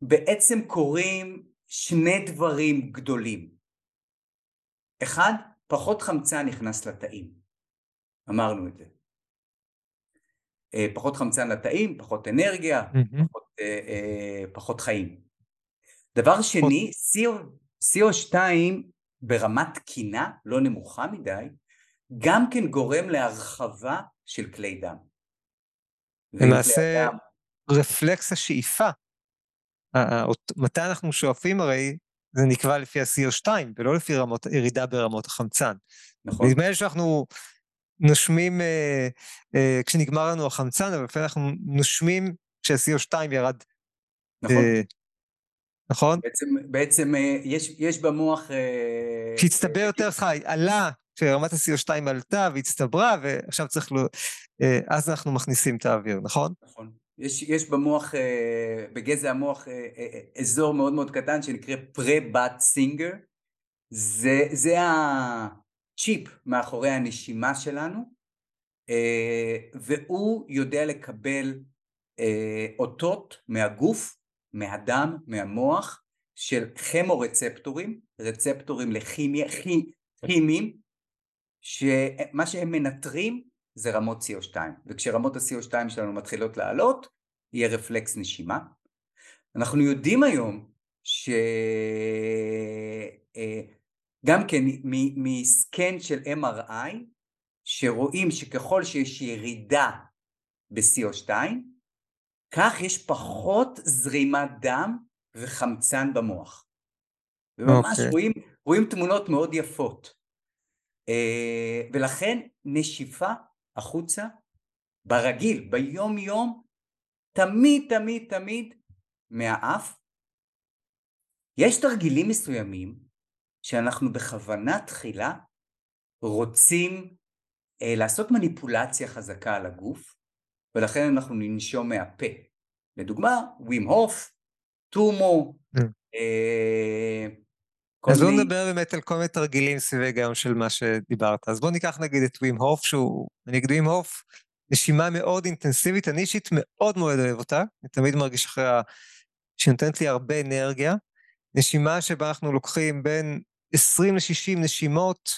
בעצם קורים שני דברים גדולים. אחד, פחות חמצן נכנס לתאים. אמרנו את זה. אה, פחות חמצן לתאים, פחות אנרגיה, mm-hmm. פחות, אה, אה, פחות חיים. דבר שני, CO, CO2 ברמת תקינה לא נמוכה מדי, גם כן גורם להרחבה של כלי דם. למעשה, רפלקס השאיפה. מתי אנחנו שואפים הרי זה נקבע לפי ה-CO2 ולא לפי רמות, ירידה ברמות החמצן. נכון. נדמה לי שאנחנו נושמים אה, אה, כשנגמר לנו החמצן, אבל לפעמים אנחנו נושמים כשה-CO2 ירד. נכון. אה, נכון? בעצם, בעצם אה, יש, יש במוח... אה, שהצטבר אה, יותר, סליחה, עלה, כשרמת ה-CO2 עלתה והצטברה, ועכשיו צריך, אה, אז אנחנו מכניסים את האוויר, נכון? נכון. יש, יש במוח, בגזע המוח, אזור מאוד מאוד קטן שנקרא פרה-בת סינגר. זה, זה הצ'יפ מאחורי הנשימה שלנו, והוא יודע לקבל אותות מהגוף, מהדם, מהמוח, של כימו-רצפטורים, רצפטורים לכימיה, כימיים, שמה שהם מנטרים זה רמות CO2 וכשרמות ה-CO2 שלנו מתחילות לעלות יהיה רפלקס נשימה. אנחנו יודעים היום שגם אה, כן מסקן של MRI שרואים שככל שיש ירידה ב-CO2 כך יש פחות זרימת דם וחמצן במוח. וממש okay. אוקיי. רואים, רואים תמונות מאוד יפות. אה, ולכן נשיפה החוצה ברגיל, ביום יום, תמיד תמיד תמיד מהאף. יש תרגילים מסוימים שאנחנו בכוונה תחילה רוצים אה, לעשות מניפולציה חזקה על הגוף ולכן אנחנו ננשום מהפה. לדוגמה, ווים הוף, טומו. אה, אז בואו נדבר באמת על כל מיני תרגילים סביב ההיגיון של מה שדיברת. אז בואו ניקח נגיד את ווים הוף, שהוא, נגיד ווים הוף, נשימה מאוד אינטנסיבית, אני אישית מאוד מאוד אוהב אותה, אני תמיד מרגיש אחרי ה... שהיא נותנת לי הרבה אנרגיה. נשימה שבה אנחנו לוקחים בין 20 ל-60 נשימות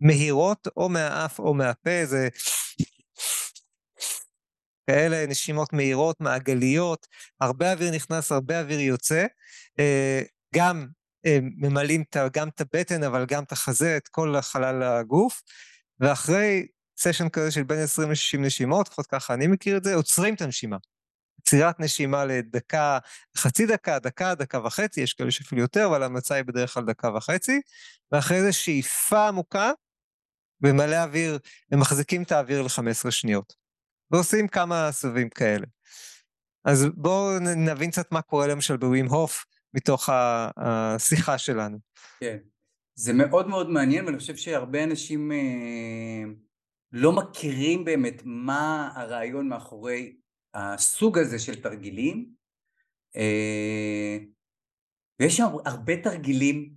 מהירות, או מהאף או מהפה, זה כאלה נשימות מהירות, מעגליות, הרבה אוויר נכנס, הרבה אוויר יוצא, אה, גם אה, ממלאים גם את הבטן, אבל גם את החזה, את כל החלל הגוף, ואחרי סשן כזה של בין 20 ל-60 נשימות, לפחות ככה אני מכיר את זה, עוצרים את הנשימה. עצירת נשימה לדקה, חצי דקה, דקה, דקה וחצי, יש כאלה שאפילו יותר, אבל ההמלצה היא בדרך כלל דקה וחצי, ואחרי זה שאיפה עמוקה, ומלא אוויר, ומחזיקים את האוויר ל-15 שניות. ועושים כמה סבבים כאלה. אז בואו נבין קצת מה קורה למשל בווים הוף, מתוך השיחה שלנו. כן, זה מאוד מאוד מעניין, ואני חושב שהרבה אנשים אה, לא מכירים באמת מה הרעיון מאחורי הסוג הזה של תרגילים, אה, ויש הרבה תרגילים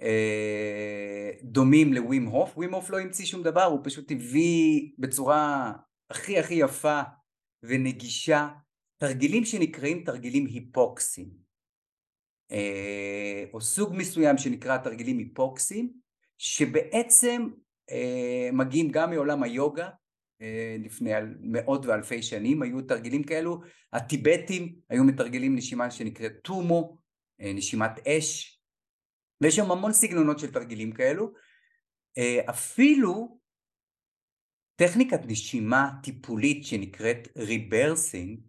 אה, דומים לווים הוף, ווים הוף לא המציא שום דבר, הוא פשוט הביא בצורה הכי הכי יפה ונגישה תרגילים שנקראים תרגילים היפוקסיים, אה, או סוג מסוים שנקרא תרגילים היפוקסיים, שבעצם מגיעים גם מעולם היוגה אה, לפני מאות ואלפי שנים היו תרגילים כאלו, הטיבטים היו מתרגלים נשימה שנקראת טומו, אה, נשימת אש, ויש שם המון סגנונות של תרגילים כאלו, אה, אפילו טכניקת נשימה טיפולית שנקראת rebirthing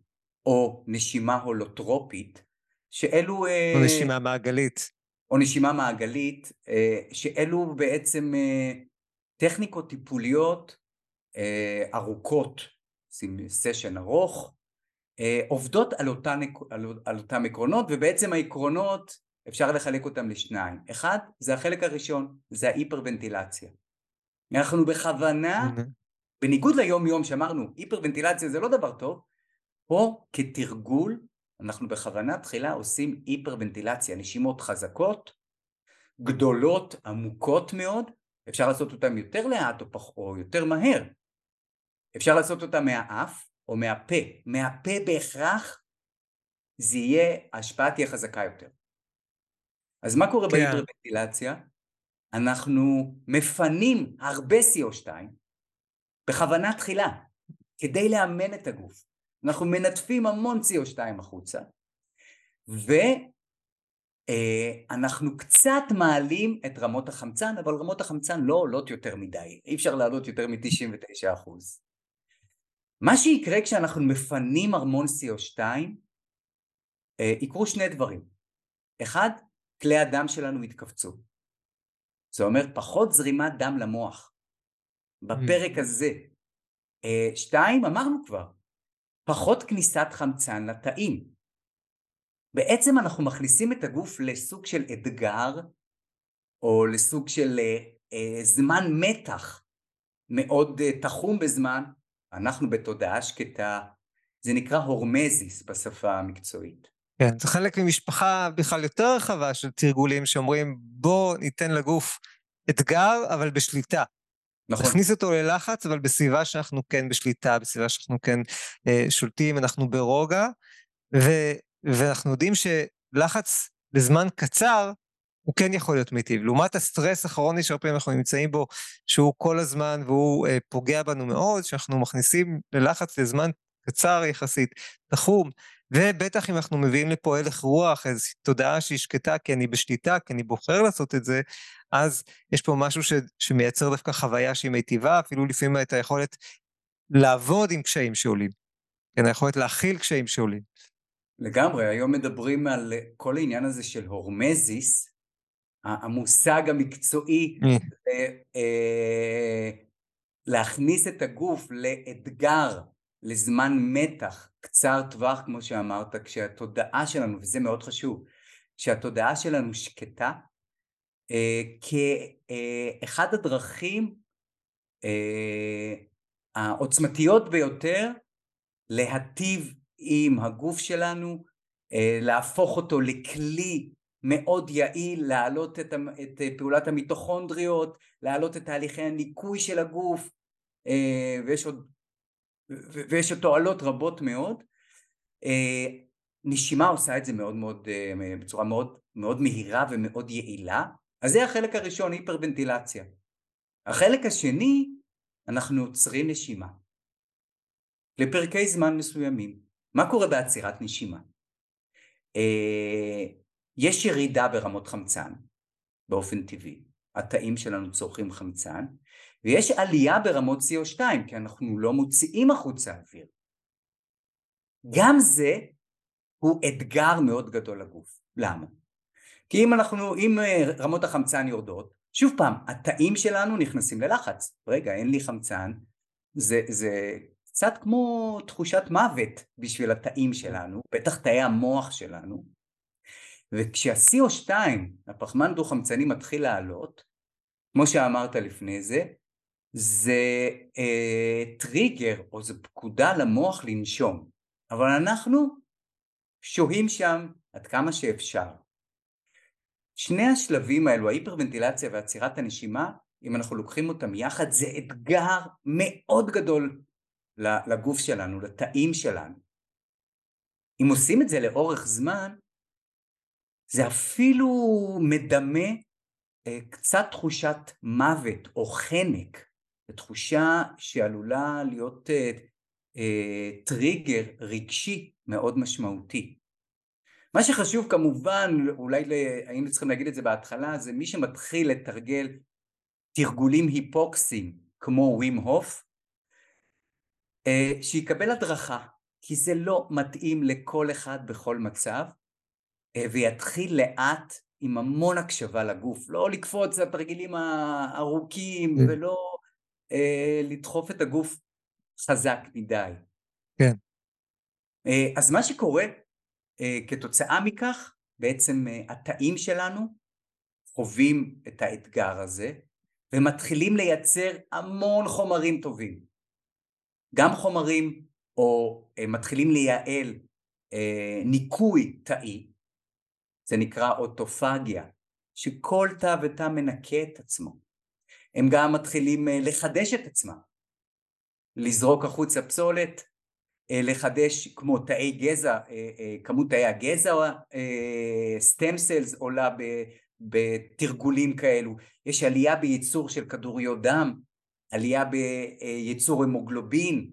או נשימה הולוטרופית, שאלו... או נשימה מעגלית. או נשימה מעגלית, שאלו בעצם טכניקות טיפוליות אה, ארוכות, סשן ארוך, אה, עובדות על, אותן, על, על אותם עקרונות ובעצם העקרונות אפשר לחלק אותם לשניים. אחד זה החלק הראשון, זה ההיפרוונטילציה. אנחנו בכוונה, mm-hmm. בניגוד ליום יום שאמרנו היפרוונטילציה זה לא דבר טוב, פה כתרגול אנחנו בכוונה תחילה עושים היפרוונטילציה, נשימות חזקות, גדולות, עמוקות מאוד, אפשר לעשות אותן יותר לאט או, פח, או יותר מהר, אפשר לעשות אותה מהאף או מהפה. מהפה בהכרח זה יהיה, ההשפעה תהיה חזקה יותר. אז מה קורה כן. בהיפרוונטילציה? אנחנו מפנים הרבה CO2 בכוונה תחילה כדי לאמן את הגוף. אנחנו מנטפים המון CO2 החוצה ואנחנו אה, קצת מעלים את רמות החמצן אבל רמות החמצן לא עולות יותר מדי, אי אפשר לעלות יותר מ-99 אחוז. מה שיקרה כשאנחנו מפנים ארמון CO2 אה, יקרו שני דברים אחד, כלי הדם שלנו יתכווצו זה אומר פחות זרימת דם למוח בפרק mm. הזה אה, שתיים, אמרנו כבר פחות כניסת חמצן לתאים בעצם אנחנו מכניסים את הגוף לסוג של אתגר או לסוג של אה, זמן מתח מאוד תחום בזמן אנחנו בתודעה שקטה, זה נקרא הורמזיס בשפה המקצועית. כן, זה חלק ממשפחה בכלל יותר רחבה של תרגולים שאומרים בוא ניתן לגוף אתגר אבל בשליטה. נכון. נכניס אותו ללחץ אבל בסביבה שאנחנו כן בשליטה, בסביבה שאנחנו כן אה, שולטים, אנחנו ברוגע, ו, ואנחנו יודעים שלחץ לזמן קצר הוא כן יכול להיות מיטיב. לעומת הסטרס הכרוני שהרבה פעמים אנחנו נמצאים בו, שהוא כל הזמן והוא אה, פוגע בנו מאוד, שאנחנו מכניסים ללחץ לזמן קצר יחסית, תחום, ובטח אם אנחנו מביאים לפה הלך רוח, איזו תודעה שהיא שקטה, כי אני בשליטה, כי אני בוחר לעשות את זה, אז יש פה משהו ש, שמייצר דווקא חוויה שהיא מיטיבה, אפילו לפעמים את היכולת לעבוד עם קשיים שעולים, כן, היכולת להכיל קשיים שעולים. לגמרי, היום מדברים על כל העניין הזה של הורמזיס, המושג המקצועי mm. אה, להכניס את הגוף לאתגר, לזמן מתח קצר טווח כמו שאמרת, כשהתודעה שלנו, וזה מאוד חשוב, כשהתודעה שלנו שקטה, אה, כאחד הדרכים אה, העוצמתיות ביותר להטיב עם הגוף שלנו, להפוך אותו לכלי מאוד יעיל להעלות את, את אה, פעולת המיטוכונדריות, להעלות את תהליכי הניקוי של הגוף אה, ויש עוד, ויש תועלות רבות מאוד. אה, נשימה עושה את זה מאוד מאוד, בצורה מאוד, מאוד מהירה ומאוד יעילה, אז זה החלק הראשון, היפרוונטילציה. החלק השני, אנחנו עוצרים נשימה. לפרקי זמן מסוימים. מה קורה בעצירת נשימה? אה, יש ירידה ברמות חמצן באופן טבעי, התאים שלנו צורכים חמצן, ויש עלייה ברמות CO2 כי אנחנו לא מוציאים החוצה אוויר. גם זה הוא אתגר מאוד גדול לגוף. למה? כי אם אנחנו, אם אה, רמות החמצן יורדות, שוב פעם, התאים שלנו נכנסים ללחץ. רגע, אין לי חמצן, זה, זה קצת כמו תחושת מוות בשביל התאים שלנו, בטח תאי המוח שלנו. וכשה-CO2, הפחמן דו-חמצני מתחיל לעלות, כמו שאמרת לפני זה, זה אה, טריגר או זו פקודה למוח לנשום, אבל אנחנו שוהים שם עד כמה שאפשר. שני השלבים האלו, ההיפרוונטילציה ועצירת הנשימה, אם אנחנו לוקחים אותם יחד, זה אתגר מאוד גדול לגוף שלנו, לתאים שלנו. אם עושים את זה לאורך זמן, זה אפילו מדמה אה, קצת תחושת מוות או חנק, תחושה שעלולה להיות אה, אה, טריגר רגשי מאוד משמעותי. מה שחשוב כמובן, אולי היינו צריכים להגיד את זה בהתחלה, זה מי שמתחיל לתרגל תרגולים היפוקסיים כמו ווים הוף, אה, שיקבל הדרכה, כי זה לא מתאים לכל אחד בכל מצב, ויתחיל לאט עם המון הקשבה לגוף, לא לקפוץ לתרגילים הארוכים כן. ולא אה, לדחוף את הגוף חזק מדי. כן. אז מה שקורה כתוצאה מכך, בעצם התאים שלנו חווים את האתגר הזה ומתחילים לייצר המון חומרים טובים. גם חומרים או אה, מתחילים לייעל אה, ניקוי תאי, זה נקרא אוטופגיה, שכל תא ותא מנקה את עצמו. הם גם מתחילים אה, לחדש את עצמם, לזרוק החוצה פסולת, לחדש כמו תאי גזע, כמות תאי הגזע, סטם סלס עולה בתרגולים כאלו, יש עלייה בייצור של כדוריות דם, עלייה בייצור המוגלובין,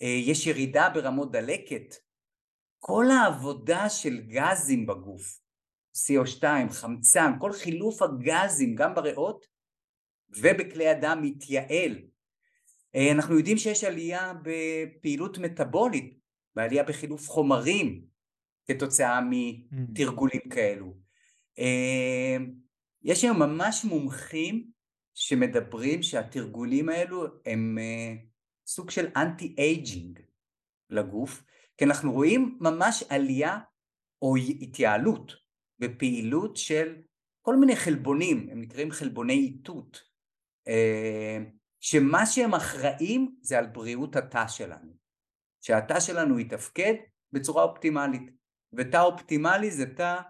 יש ירידה ברמות דלקת, כל העבודה של גזים בגוף, CO2, חמצן, כל חילוף הגזים גם בריאות ובכלי הדם מתייעל. אנחנו יודעים שיש עלייה בפעילות מטאבולית, בעלייה בחילוף חומרים כתוצאה מתרגולים כאלו. יש היום ממש מומחים שמדברים שהתרגולים האלו הם אה, סוג של anti-aging לגוף, כי אנחנו רואים ממש עלייה או התייעלות בפעילות של כל מיני חלבונים, הם נקראים חלבוני איתות, שמה שהם אחראים זה על בריאות התא שלנו, שהתא שלנו יתפקד בצורה אופטימלית, ותא אופטימלי זה תא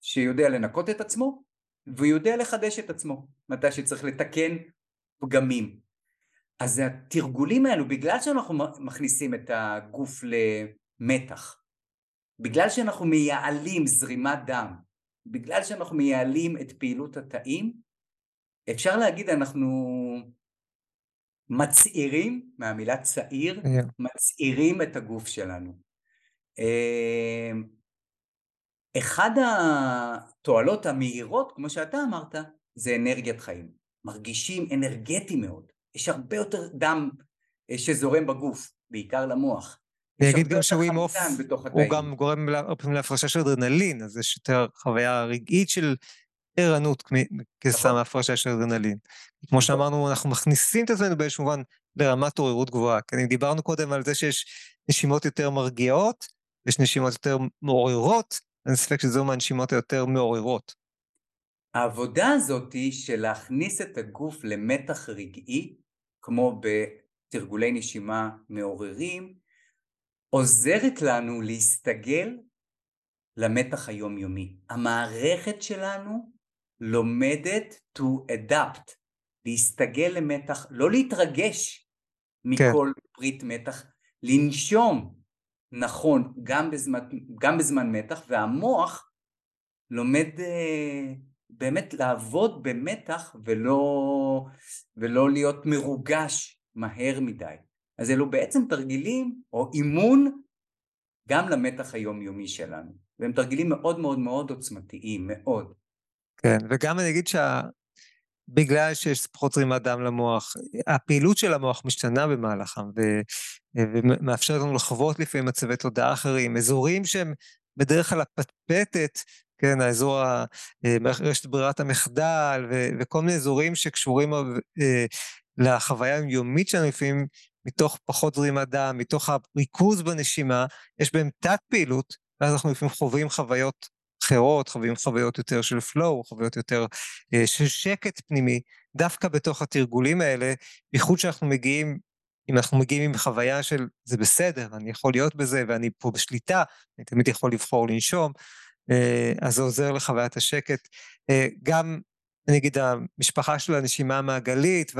שיודע לנקות את עצמו והוא יודע לחדש את עצמו מתי שצריך לתקן פגמים. אז התרגולים האלו, בגלל שאנחנו מכניסים את הגוף למתח, בגלל שאנחנו מייעלים זרימת דם, בגלל שאנחנו מייעלים את פעילות התאים, אפשר להגיד אנחנו מצעירים, מהמילה צעיר, yeah. מצעירים את הגוף שלנו. אה, אחד התועלות המהירות, כמו שאתה אמרת, זה אנרגיית חיים. מרגישים אנרגטי מאוד. יש הרבה יותר דם אה, שזורם בגוף, בעיקר למוח. אני אגיד גם שווים אוף, הוא גם גורם להפרשה של אדרנלין, אז יש יותר חוויה רגעית של ערנות כסם נכון. ההפרשה של אדרנלין. כמו נכון. שאמרנו, אנחנו מכניסים את עצמנו באיזשהו מובן לרמת עוררות גבוהה. כי דיברנו קודם על זה שיש נשימות יותר מרגיעות, יש נשימות יותר מעוררות, אין ספק שזו מהנשימות היותר מעוררות. העבודה הזאת של להכניס את הגוף למתח רגעי, כמו בתרגולי נשימה מעוררים, עוזרת לנו להסתגל למתח היומיומי. המערכת שלנו לומדת to adapt, להסתגל למתח, לא להתרגש מכל כן. פריט מתח, לנשום נכון גם בזמן, גם בזמן מתח, והמוח לומד אה, באמת לעבוד במתח ולא, ולא להיות מרוגש מהר מדי. אז אלו בעצם תרגילים או אימון גם למתח היומיומי שלנו, והם תרגילים מאוד מאוד מאוד עוצמתיים, מאוד. כן, וגם אני אגיד שבגלל שיש פחות זרימת דם למוח, הפעילות של המוח משתנה במהלכם, ו... ומאפשר לנו לחוות לפעמים מצבי תודעה אחרים, אזורים שהם בדרך כלל הפטפטת, כן, האזור, ה... רשת ברירת המחדל, ו... וכל מיני אזורים שקשורים אה, לחוויה היומיומית שלנו לפעמים, מתוך פחות זרימת דם, מתוך הריכוז בנשימה, יש בהם תת פעילות, ואז אנחנו לפעמים חווים חוויות אחרות, חווים חוויות יותר של flow, חוויות יותר אה, של שקט פנימי, דווקא בתוך התרגולים האלה, בייחוד שאנחנו מגיעים, אם אנחנו מגיעים עם חוויה של זה בסדר, אני יכול להיות בזה ואני פה בשליטה, אני תמיד יכול לבחור לנשום, אה, אז זה עוזר לחוויית השקט. אה, גם אני אגיד המשפחה של הנשימה המעגלית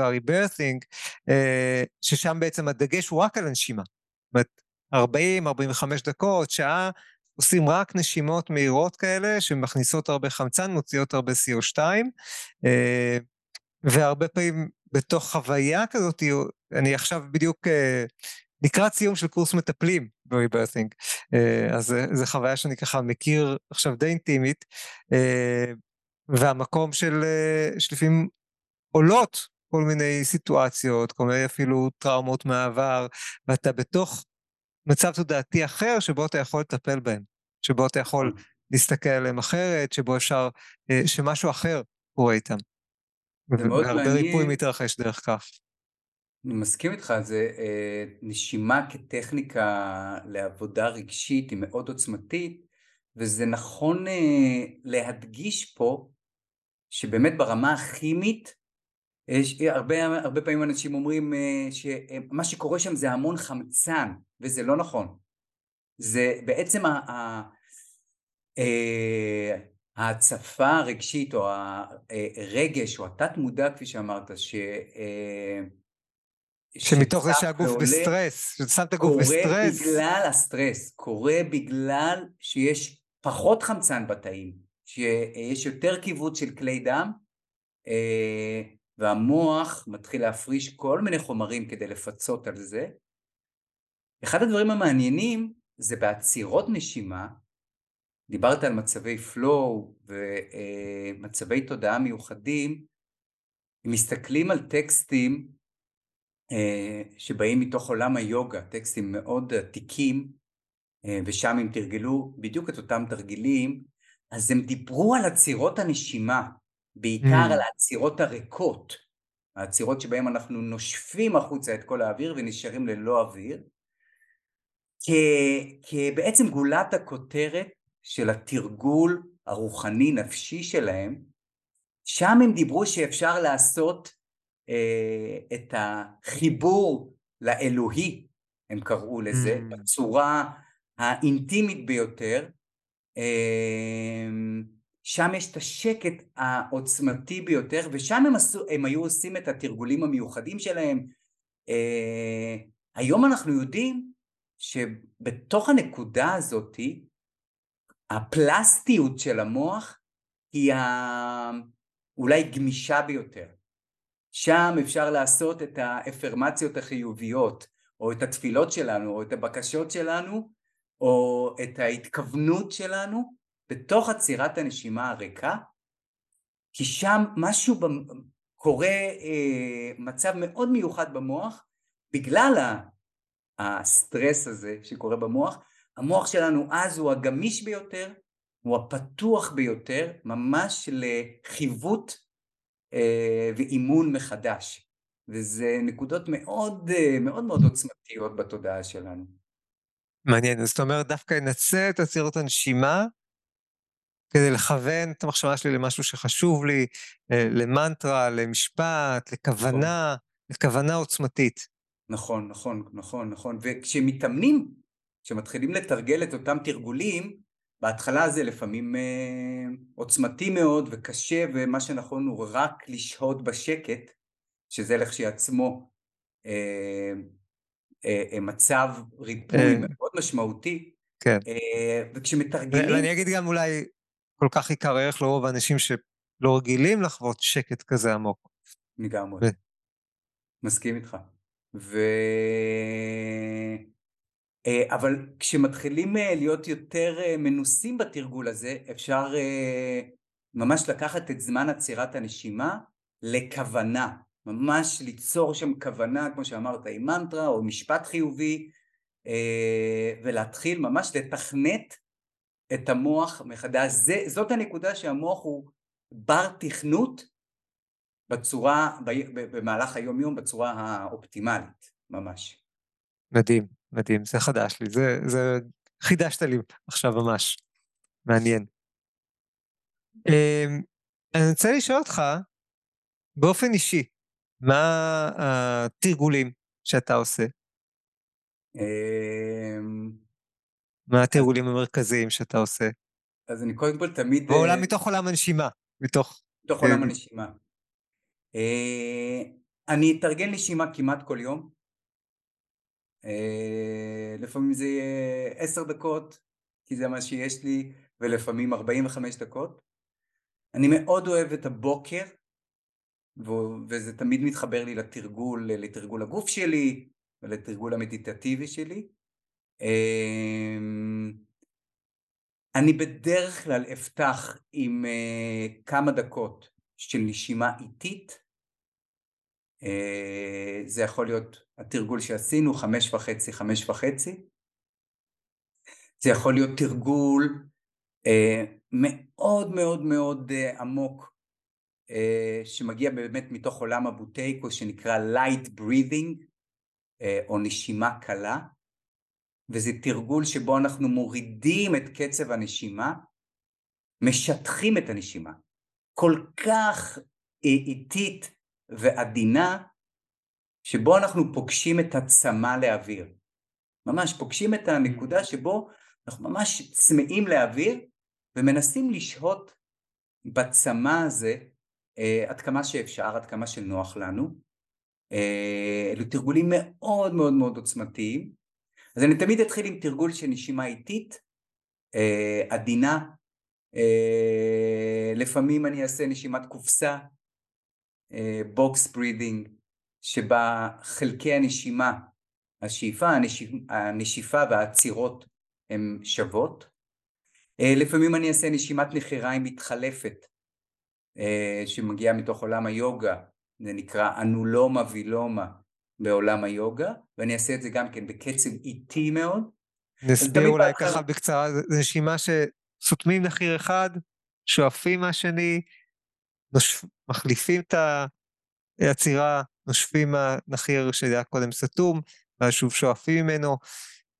אה, ששם בעצם הדגש הוא רק על הנשימה. זאת אומרת, 40-45 דקות, שעה, עושים רק נשימות מהירות כאלה, שמכניסות הרבה חמצן, מוציאות הרבה CO2, אה, והרבה פעמים בתוך חוויה כזאת, אני עכשיו בדיוק אה, לקראת סיום של קורס מטפלים בריברת'ינג, אז זו חוויה שאני ככה מכיר עכשיו די אינטימית, והמקום של, אה, שלפעמים עולות כל מיני סיטואציות, כל מיני אפילו טראומות מהעבר, ואתה בתוך מצב תודעתי אחר שבו אתה יכול לטפל בהם, שבו אתה יכול נכון. להסתכל עליהם אחרת, שבו אפשר, אה, שמשהו אחר קורה איתם. והרבה ריפוי מתרחש דרך כך. אני מסכים איתך, זה אה, נשימה כטכניקה לעבודה רגשית היא מאוד עוצמתית, וזה נכון אה, להדגיש פה שבאמת ברמה הכימית, יש הרבה, הרבה פעמים אנשים אומרים אה, שמה שקורה שם זה המון חמצן, וזה לא נכון. זה בעצם אה, ההצפה הרגשית או הרגש או התת מודע כפי שאמרת ש... אה, שמתוך זה שהגוף ועולה, בסטרס, ששם את הגוף בסטרס. קורה בגלל הסטרס, קורה בגלל שיש פחות חמצן בתאים, שיש יותר כיווץ של כלי דם אה, והמוח מתחיל להפריש כל מיני חומרים כדי לפצות על זה. אחד הדברים המעניינים זה בעצירות נשימה, דיברת על מצבי flow ומצבי תודעה מיוחדים, אם מסתכלים על טקסטים אה, שבאים מתוך עולם היוגה, טקסטים מאוד עתיקים, אה, ושם אם תרגלו בדיוק את אותם תרגילים, אז הם דיברו על עצירות הנשימה, בעיקר mm. על העצירות הריקות, העצירות שבהן אנחנו נושפים החוצה את כל האוויר ונשארים ללא אוויר, כבעצם גולת הכותרת של התרגול הרוחני-נפשי שלהם, שם הם דיברו שאפשר לעשות אה, את החיבור לאלוהי, הם קראו לזה, mm. בצורה האינטימית ביותר, אמ, שם יש את השקט העוצמתי ביותר ושם הם, עשו, הם היו עושים את התרגולים המיוחדים שלהם. אה, היום אנחנו יודעים שבתוך הנקודה הזאתי הפלסטיות של המוח היא אולי גמישה ביותר. שם אפשר לעשות את האפרמציות החיוביות או את התפילות שלנו או את הבקשות שלנו או את ההתכוונות שלנו בתוך עצירת הנשימה הריקה, כי שם משהו קורה, אה, מצב מאוד מיוחד במוח, בגלל הסטרס הזה שקורה במוח, המוח שלנו אז הוא הגמיש ביותר, הוא הפתוח ביותר, ממש לחיווט אה, ואימון מחדש, וזה נקודות מאוד אה, מאוד מאוד עוצמתיות בתודעה שלנו. מעניין, זאת אומרת דווקא אנצל את עצירות הנשימה כדי לכוון את המחשבה שלי למשהו שחשוב לי, אה, למנטרה, למשפט, לכוונה, נכון. לכוונה עוצמתית. נכון, נכון, נכון, נכון. וכשמתאמנים, כשמתחילים לתרגל את אותם תרגולים, בהתחלה זה לפעמים אה, עוצמתי מאוד וקשה, ומה שנכון הוא רק לשהות בשקט, שזה לכשעצמו אה, אה, אה, מצב ריפוי אה. מאוד משמעותי, כן. וכשמתרגלים... ואני אגיד גם אולי כל כך עיקר ערך לרוב האנשים שלא רגילים לחוות שקט כזה עמוק. לגמרי. ו... מסכים איתך, ו... אה, אבל כשמתחילים אה, להיות יותר אה, מנוסים בתרגול הזה, אפשר ממש לקחת את זמן עצירת הנשימה לכוונה, ממש ליצור שם כוונה, כמו שאמרת, עם מנטרה או משפט חיובי, ולהתחיל ממש לתכנת את המוח מחדש. זה, זאת הנקודה שהמוח הוא בר תכנות בצורה, במהלך היום יום בצורה האופטימלית, ממש. מדהים, מדהים, זה חדש לי, זה, זה חידשת לי עכשיו ממש, מעניין. אמ, אני רוצה לשאול אותך, באופן אישי, מה התרגולים שאתה עושה? מה התרגולים המרכזיים שאתה עושה? אז אני קודם כל תמיד... בעולם, מתוך עולם הנשימה, מתוך... מתוך עולם הנשימה. אה, אני אתרגן נשימה כמעט כל יום. אה, לפעמים זה יהיה עשר דקות, כי זה מה שיש לי, ולפעמים ארבעים וחמש דקות. אני מאוד אוהב את הבוקר, וזה תמיד מתחבר לי לתרגול, לתרגול הגוף שלי ולתרגול המדיטטיבי שלי. אה, אני בדרך כלל אפתח עם כמה דקות של נשימה איטית, אה, זה יכול להיות התרגול שעשינו, חמש וחצי, חמש וחצי. זה יכול להיות תרגול אה, מאוד מאוד מאוד אה, עמוק, שמגיע באמת מתוך עולם הבוטייקו שנקרא light breathing, או נשימה קלה, וזה תרגול שבו אנחנו מורידים את קצב הנשימה, משטחים את הנשימה, כל כך איטית ועדינה שבו אנחנו פוגשים את הצמא לאוויר. ממש פוגשים את הנקודה שבו אנחנו ממש צמאים לאוויר ומנסים לשהות בצמא הזה אה, עד כמה שאפשר, עד כמה שנוח לנו. אה, אלו תרגולים מאוד מאוד מאוד עוצמתיים. אז אני תמיד אתחיל עם תרגול של נשימה איטית, אה, עדינה. אה, לפעמים אני אעשה נשימת קופסה, box breathing, שבה חלקי הנשימה, השאיפה, הנשיפ, הנשיפה והעצירות הן שוות. אה, לפעמים אני אעשה נשימת נחיריים מתחלפת, אה, שמגיעה מתוך עולם היוגה, זה נקרא אנולומה וילומה בעולם היוגה, ואני אעשה את זה גם כן בקצב איטי מאוד. נסביר אולי ככה בקצרה, זו נשימה שסותמים נחיר אחד, שואפים מהשני, נושפ... מחליפים את העצירה, נושפים מהנחיר שהיה קודם סתום, ואז שוב שואפים ממנו,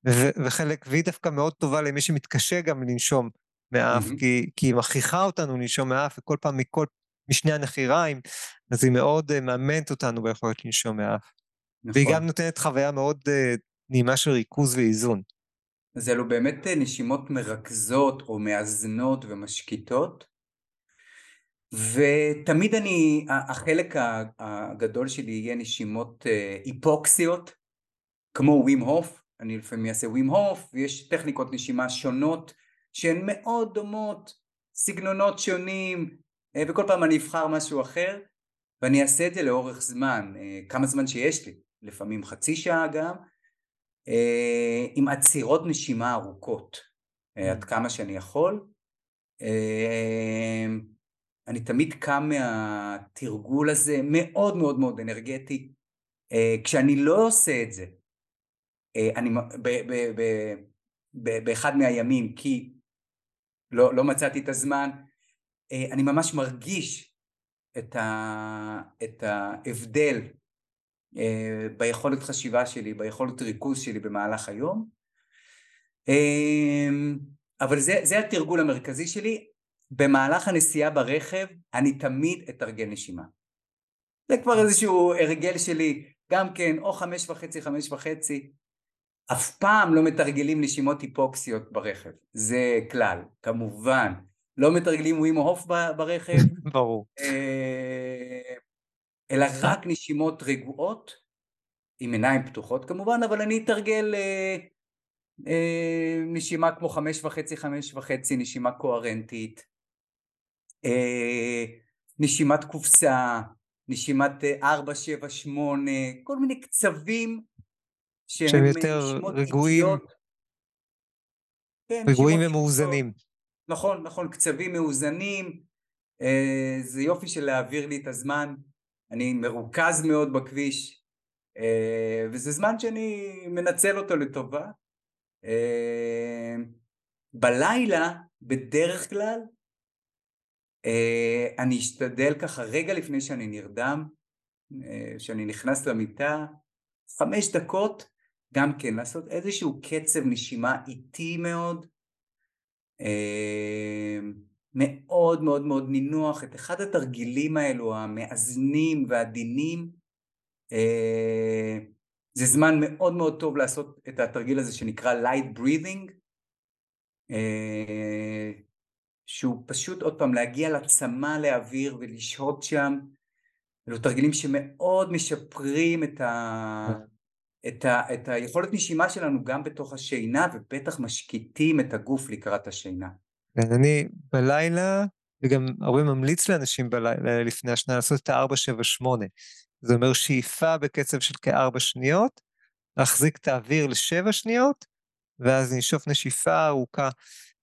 ו- וחלק, והיא דווקא מאוד טובה למי שמתקשה גם לנשום מהאף, mm-hmm. כי, כי היא מכריחה אותנו לנשום מהאף, וכל פעם מכל, משני הנחיריים, אז היא מאוד uh, מאמנת אותנו ביכולת לנשום מהאף. נכון. והיא גם נותנת חוויה מאוד uh, נעימה של ריכוז ואיזון. אז אלו באמת נשימות מרכזות או מאזנות ומשקיטות, ותמיד אני, החלק הגדול שלי יהיה נשימות אה, היפוקסיות, כמו ווים הוף, אני לפעמים אעשה ווים הוף, ויש טכניקות נשימה שונות שהן מאוד דומות, סגנונות שונים, אה, וכל פעם אני אבחר משהו אחר, ואני אעשה את זה לאורך זמן, אה, כמה זמן שיש לי, לפעמים חצי שעה גם, עם עצירות נשימה ארוכות, עד כמה שאני יכול. אני תמיד קם מהתרגול הזה מאוד מאוד מאוד אנרגטי. אה, כשאני לא עושה את זה, אה, אני ב, ב, ב, ב, באחד מהימים כי לא, לא מצאתי את הזמן, אה, אני ממש מרגיש את, ה, את ההבדל ביכולת חשיבה שלי, ביכולת ריכוז שלי במהלך היום. אבל זה, זה התרגול המרכזי שלי. במהלך הנסיעה ברכב אני תמיד אתרגל נשימה. זה כבר איזשהו הרגל שלי, גם כן, או חמש וחצי, חמש וחצי. אף פעם לא מתרגלים נשימות היפוקסיות ברכב, זה כלל, כמובן. לא מתרגלים ווים הוף ברכב. ברור. אה, אלא רק נשימות רגועות, עם עיניים פתוחות כמובן, אבל אני אתרגל אה, אה, נשימה כמו חמש וחצי, חמש וחצי, נשימה קוהרנטית. אה, נשימת קופסה, נשימת 4, 7, 8, כל מיני קצבים שהם שהם יותר נשימות רגועים, איטיות. כן, רגועים ומאוזנים. נכון, נכון, קצבים מאוזנים, אה, זה יופי של להעביר לי את הזמן, אני מרוכז מאוד בכביש, אה, וזה זמן שאני מנצל אותו לטובה. אה, בלילה, בדרך כלל, אה, אני אשתדל ככה רגע לפני שאני נרדם, שאני נכנס למיטה, חמש דקות, גם כן לעשות איזשהו קצב נשימה איטי מאוד, מאוד מאוד מאוד נינוח, את אחד התרגילים האלו המאזנים והעדינים, זה זמן מאוד מאוד טוב לעשות את התרגיל הזה שנקרא light breathing, שהוא פשוט עוד פעם להגיע לצמא לאוויר ולשהות שם, אלו תרגילים שמאוד משפרים את, ה... את, ה... את היכולת נשימה שלנו גם בתוך השינה ובטח משקיטים את הגוף לקראת השינה. כן, אני בלילה, וגם הרבה ממליץ לאנשים בלילה לפני השנה לעשות את ה-478. זה אומר שאיפה בקצב של כארבע שניות, להחזיק את האוויר לשבע שניות, ואז נשאוף נשיפה ארוכה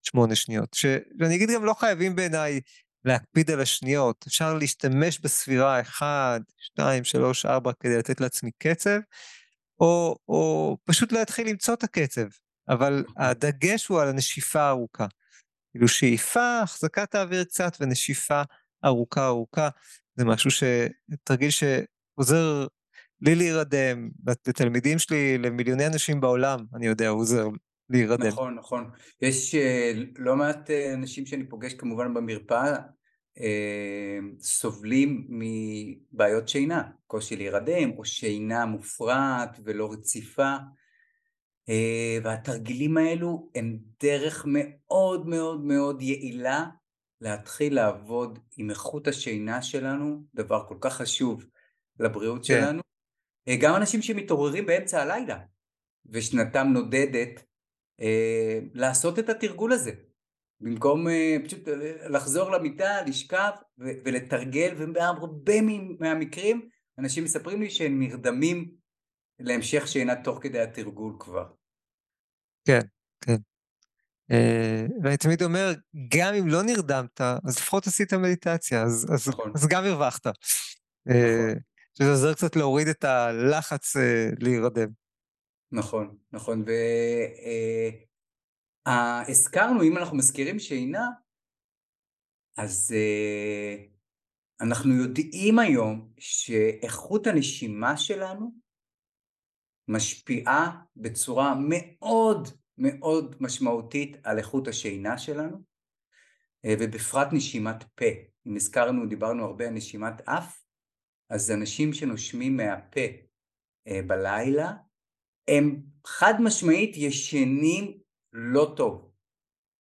שמונה שניות. ש... ואני אגיד גם לא חייבים בעיניי להקפיד על השניות, אפשר להשתמש בספירה 1, 2, 3, 4 כדי לתת לעצמי קצב, או, או פשוט להתחיל למצוא את הקצב, אבל הדגש הוא על הנשיפה הארוכה. כאילו שאיפה, החזקת האוויר קצת ונשיפה ארוכה ארוכה, זה משהו ש... תרגיל שעוזר לי להירדם, לתלמידים שלי, למיליוני אנשים בעולם, אני יודע, עוזר להירדם. נכון, נכון. יש uh, לא מעט uh, אנשים שאני פוגש כמובן במרפאה, uh, סובלים מבעיות שינה, קושי להירדם, או שינה מופרעת ולא רציפה, והתרגילים האלו הם דרך מאוד מאוד מאוד יעילה להתחיל לעבוד עם איכות השינה שלנו, דבר כל כך חשוב לבריאות כן. שלנו. גם אנשים שמתעוררים באמצע הלילה ושנתם נודדת, אה, לעשות את התרגול הזה. במקום אה, פשוט אה, לחזור למיטה, לשכב ולתרגל, ובהרבה מהמקרים אנשים מספרים לי שהם נרדמים להמשך שינה תוך כדי התרגול כבר. כן, כן. ואני תמיד אומר, גם אם לא נרדמת, אז לפחות עשית מדיטציה, אז, אז, נכון. אז גם הרווחת. נכון. שזה עוזר קצת להוריד את הלחץ להירדם. נכון, נכון, והזכרנו, אה, אם אנחנו מזכירים שינה, אז אה, אנחנו יודעים היום שאיכות הנשימה שלנו משפיעה בצורה מאוד מאוד משמעותית על איכות השינה שלנו, אה, ובפרט נשימת פה. אם הזכרנו, דיברנו הרבה על נשימת אף, אז אנשים שנושמים מהפה בלילה, הם חד משמעית ישנים לא טוב,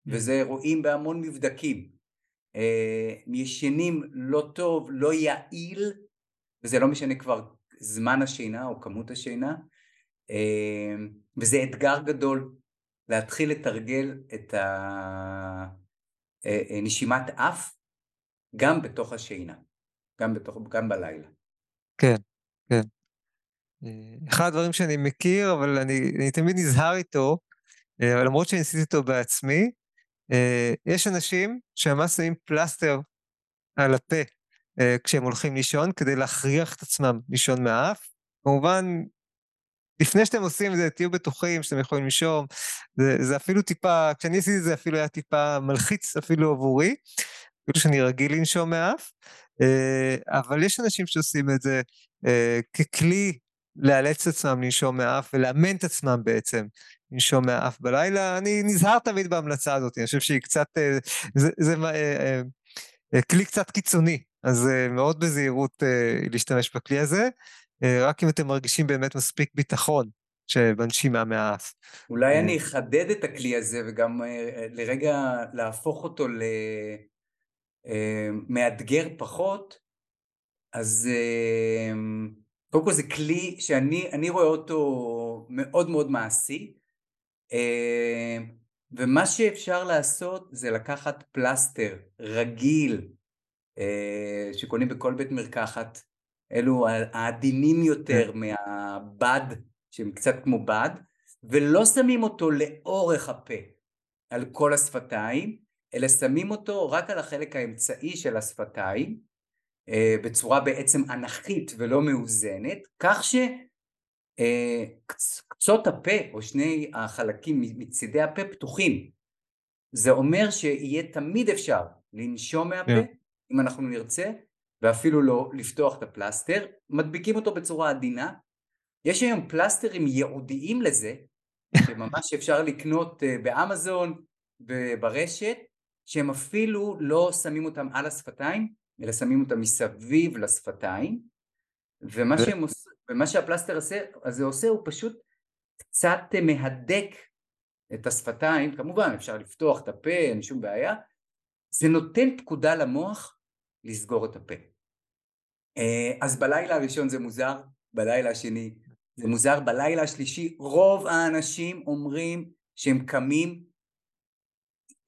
mm. וזה רואים בהמון מבדקים. אה, ישנים לא טוב, לא יעיל, וזה לא משנה כבר זמן השינה או כמות השינה, אה, וזה אתגר גדול להתחיל לתרגל את הנשימת אה, אף גם בתוך השינה, גם, בתוך, גם בלילה. כן, כן. אחד הדברים שאני מכיר, אבל אני, אני תמיד נזהר איתו, אה, למרות שניסיתי אותו בעצמי, אה, יש אנשים שממש שמים פלסטר על הפה אה, כשהם הולכים לישון, כדי להכריח את עצמם לישון מהאף. כמובן, לפני שאתם עושים את זה, תהיו בטוחים שאתם יכולים לישון. זה, זה אפילו טיפה, כשאני עשיתי את זה אפילו היה טיפה מלחיץ אפילו עבורי, אפילו שאני רגיל לנשום מהאף, אבל יש אנשים שעושים את זה ככלי לאלץ את עצמם לנשום מהאף ולאמן את עצמם בעצם לנשום מהאף בלילה. אני נזהר תמיד בהמלצה הזאת, אני חושב שהיא קצת, אה, זה, זה אה, אה, אה, כלי קצת קיצוני, אז אה, מאוד בזהירות אה, להשתמש בכלי הזה, אה, רק אם אתם מרגישים באמת מספיק ביטחון שבנשימה מהאף. אולי אה... אני אחדד את הכלי הזה וגם אה, לרגע להפוך אותו למאתגר אה, פחות, אז אה, קודם כל זה כלי שאני רואה אותו מאוד מאוד מעשי אה, ומה שאפשר לעשות זה לקחת פלסטר רגיל אה, שקונים בכל בית מרקחת אלו העדינים יותר כן. מהבד, שהם קצת כמו בד, ולא שמים אותו לאורך הפה על כל השפתיים, אלא שמים אותו רק על החלק האמצעי של השפתיים, אה, בצורה בעצם אנכית ולא מאוזנת, כך שקצות אה, הפה או שני החלקים מצידי הפה פתוחים. זה אומר שיהיה תמיד אפשר לנשום מהפה, yeah. כן. אם אנחנו נרצה, ואפילו לא לפתוח את הפלסטר, מדביקים אותו בצורה עדינה. יש היום פלסטרים ייעודיים לזה, שממש אפשר לקנות אה, באמזון וברשת, שהם אפילו לא שמים אותם על השפתיים, אלא שמים אותם מסביב לשפתיים, ומה, שהם עוש... ומה שהפלסטר הזה, הזה עושה הוא פשוט קצת מהדק את השפתיים, כמובן אפשר לפתוח את הפה, אין שום בעיה, זה נותן פקודה למוח לסגור את הפה. אה, אז בלילה הראשון זה מוזר, בלילה השני זה מוזר, בלילה השלישי רוב האנשים אומרים שהם קמים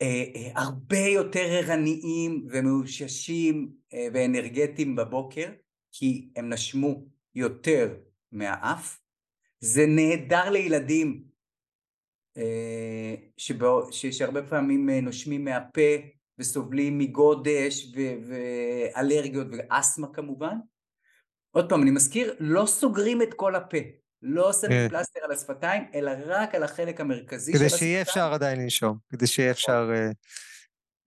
אה, אה, הרבה יותר ערניים ומאוששים אה, ואנרגטיים בבוקר כי הם נשמו יותר מהאף. זה נהדר לילדים אה, שבו, שהרבה פעמים אה, נושמים מהפה וסובלים מגודש ו- ואלרגיות ואסתמה כמובן עוד פעם אני מזכיר לא סוגרים את כל הפה לא שמים כן. פלסטר על השפתיים, אלא רק על החלק המרכזי של השפתיים. כדי שיהיה אפשר עדיין לנשום, כדי שיהיה נכון. אפשר... אה,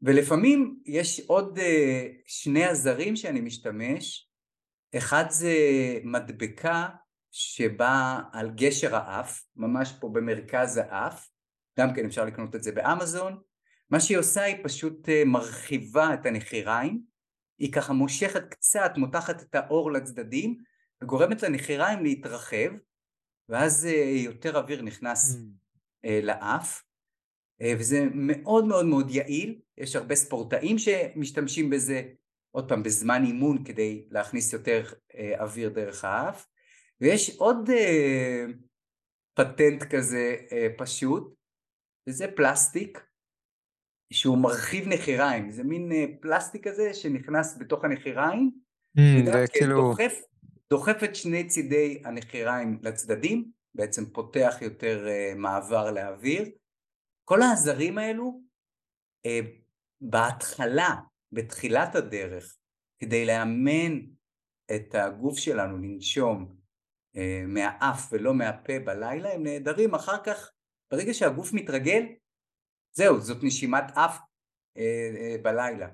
ולפעמים יש עוד אה, שני עזרים שאני משתמש, אחד זה מדבקה שבאה על גשר האף, ממש פה במרכז האף, גם כן אפשר לקנות את זה באמזון, מה שהיא עושה היא פשוט אה, מרחיבה את הנחיריים, היא ככה מושכת קצת, מותחת את האור לצדדים, וגורמת לנחיריים להתרחב, ואז אה, יותר אוויר נכנס mm. אה, לאף, וזה מאוד מאוד מאוד יעיל, יש הרבה ספורטאים שמשתמשים בזה, עוד פעם בזמן אימון כדי להכניס יותר אוויר דרך האף, ויש עוד פטנט כזה פשוט, וזה פלסטיק, שהוא מרחיב נחיריים, זה מין פלסטיק כזה שנכנס בתוך הנחיריים, mm, כן דוחף דוחף את שני צידי הנחיריים לצדדים, בעצם פותח יותר uh, מעבר לאוויר. כל העזרים האלו uh, בהתחלה, בתחילת הדרך, כדי לאמן את הגוף שלנו לנשום מהאף ולא מהפה בלילה, הם נהדרים. אחר כך, ברגע שהגוף מתרגל, זהו, זאת נשימת אף uh, uh, בלילה.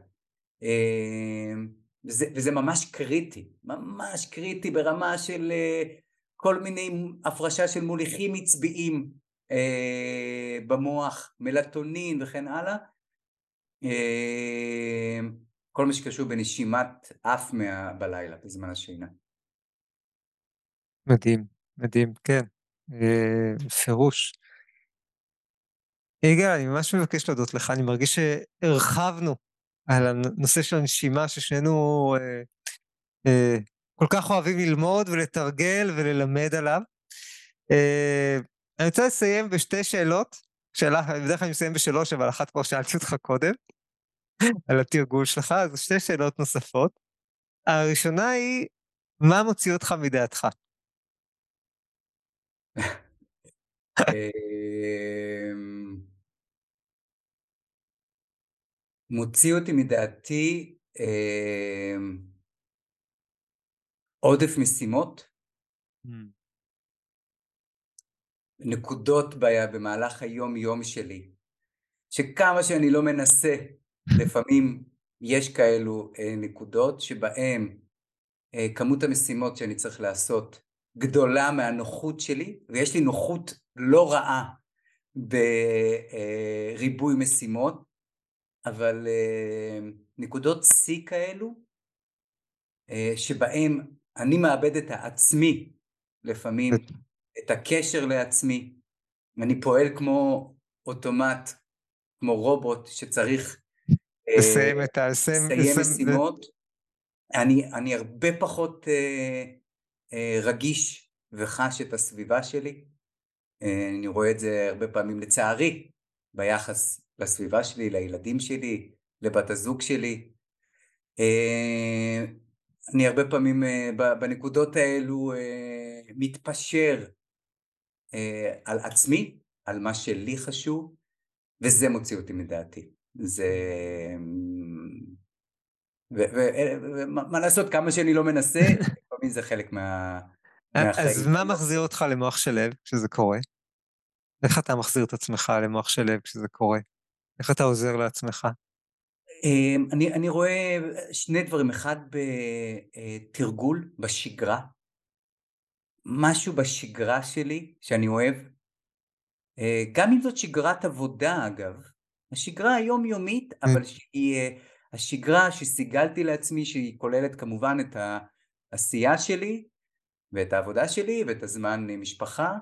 Uh, וזה, וזה ממש קריטי, ממש קריטי ברמה של uh, כל מיני הפרשה של מוליכים עצביים uh, במוח, מלטונין וכן הלאה, uh, כל מה שקשור בנשימת אף מה, בלילה, בזמן השינה. מדהים, מדהים, כן, פירוש. יגאל, אני ממש מבקש להודות לך, אני מרגיש שהרחבנו על הנושא של הנשימה ששנינו אה, אה, כל כך אוהבים ללמוד ולתרגל וללמד עליו. אה, אני רוצה לסיים בשתי שאלות, שאלה, בדרך כלל אני מסיים בשלוש, אבל אחת כבר שאלתי אותך קודם, על התרגול שלך, אז שתי שאלות נוספות. הראשונה היא, מה מוציא אותך מדעתך? מוציא אותי מדעתי אה, עודף משימות, mm. נקודות במהלך היום יום שלי, שכמה שאני לא מנסה, לפעמים יש כאלו אה, נקודות שבהם אה, כמות המשימות שאני צריך לעשות גדולה מהנוחות שלי, ויש לי נוחות לא רעה בריבוי משימות, אבל uh, נקודות שיא כאלו, uh, שבהם אני מאבד את העצמי לפעמים, את הקשר לעצמי, אני פועל כמו אוטומט, כמו רובוט שצריך אה, לסיים את ה... לסיים משימות. אני, אני הרבה פחות uh, uh, רגיש וחש את הסביבה שלי. Uh, אני רואה את זה הרבה פעמים לצערי ביחס לסביבה שלי, לילדים שלי, לבת הזוג שלי. אה, אני הרבה פעמים בנקודות האלו מתפשר על עצמי, על מה שלי חשוב, וזה מוציא אותי מדעתי. זה... ומה לעשות, כמה שאני לא מנסה, לפעמים זה חלק מה... מהחיים. אז מה מחזיר אותך למוח של לב כשזה קורה? איך אתה מחזיר את עצמך למוח של לב כשזה קורה? איך אתה עוזר לעצמך? אמ, אני, אני רואה שני דברים, אחד בתרגול, בשגרה, משהו בשגרה שלי שאני אוהב, אה, גם אם זאת שגרת עבודה אגב, השגרה היומיומית, mm. אבל שהיא אה, השגרה שסיגלתי לעצמי, שהיא כוללת כמובן את העשייה שלי ואת העבודה שלי ואת הזמן משפחה,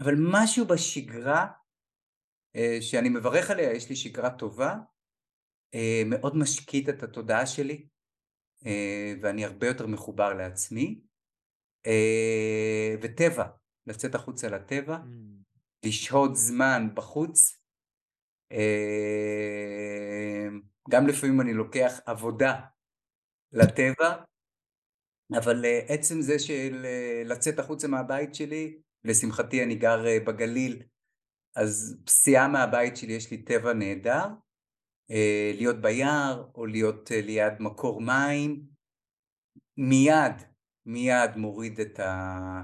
אבל משהו בשגרה אה, שאני מברך עליה, יש לי שגרה טובה, מאוד משקיט את התודעה שלי ואני הרבה יותר מחובר לעצמי וטבע, לצאת החוצה לטבע, mm. לשהות זמן בחוץ. אה, גם לפעמים אני לוקח עבודה לטבע, אבל אה, עצם זה של אה, לצאת החוצה מהבית שלי, לשמחתי אני גר בגליל, אז פסיעה מהבית שלי יש לי טבע נהדר, להיות ביער או להיות ליד מקור מים, מיד, מיד מוריד את ה...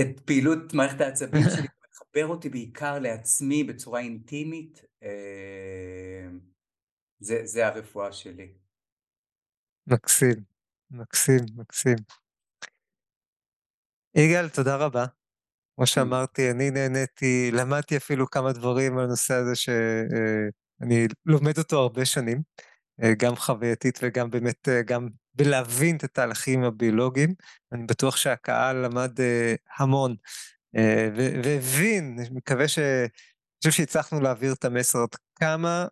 את פעילות מערכת העצבים שלי, מחבר אותי בעיקר לעצמי בצורה אינטימית, אה, זה, זה הרפואה שלי. מקסים, מקסים, מקסים. יגאל, תודה רבה. כמו שאמרתי, אני נהניתי, למדתי אפילו כמה דברים על הנושא הזה שאני אה, לומד אותו הרבה שנים, אה, גם חווייתית וגם באמת, גם בלהבין את התהליכים הביולוגיים. אני בטוח שהקהל למד אה, המון אה, והבין, אני מקווה ש... אני חושב שהצלחנו להעביר את המסר עד כמה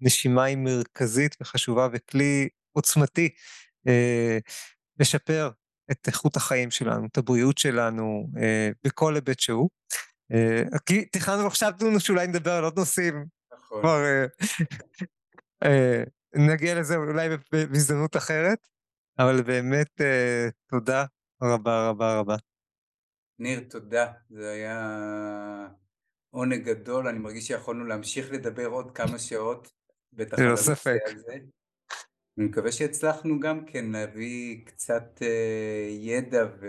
נשימה היא מרכזית וחשובה וכלי עוצמתי אה, לשפר את איכות החיים שלנו, את הבריאות שלנו, בכל היבט שהוא. כי תכננו עכשיו שאולי נדבר על עוד נושאים. נכון. כבר נגיע לזה אולי בהזדמנות אחרת. אבל באמת אה, תודה רבה רבה רבה. ניר, תודה. זה היה עונג גדול, אני מרגיש שיכולנו להמשיך לדבר עוד כמה שעות, בטח על הנושא הזה. אני מקווה שהצלחנו גם כן להביא קצת אה, ידע ו...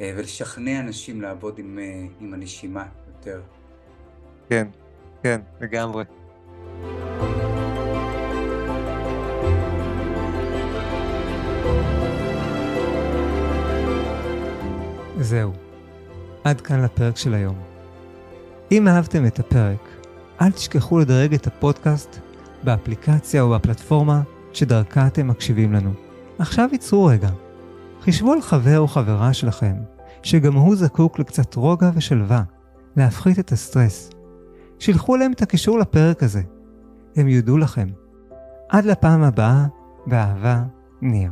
אה, ולשכנע אנשים לעבוד עם, אה, עם הנשימה יותר. כן, כן, לגמרי. זהו, עד כאן לפרק של היום. אם אהבתם את הפרק, אל תשכחו לדרג את הפודקאסט באפליקציה או בפלטפורמה שדרכה אתם מקשיבים לנו. עכשיו ייצרו רגע. חישבו על חבר או חברה שלכם, שגם הוא זקוק לקצת רוגע ושלווה, להפחית את הסטרס. שילחו להם את הקישור לפרק הזה. הם יודו לכם. עד לפעם הבאה, באהבה, ניר.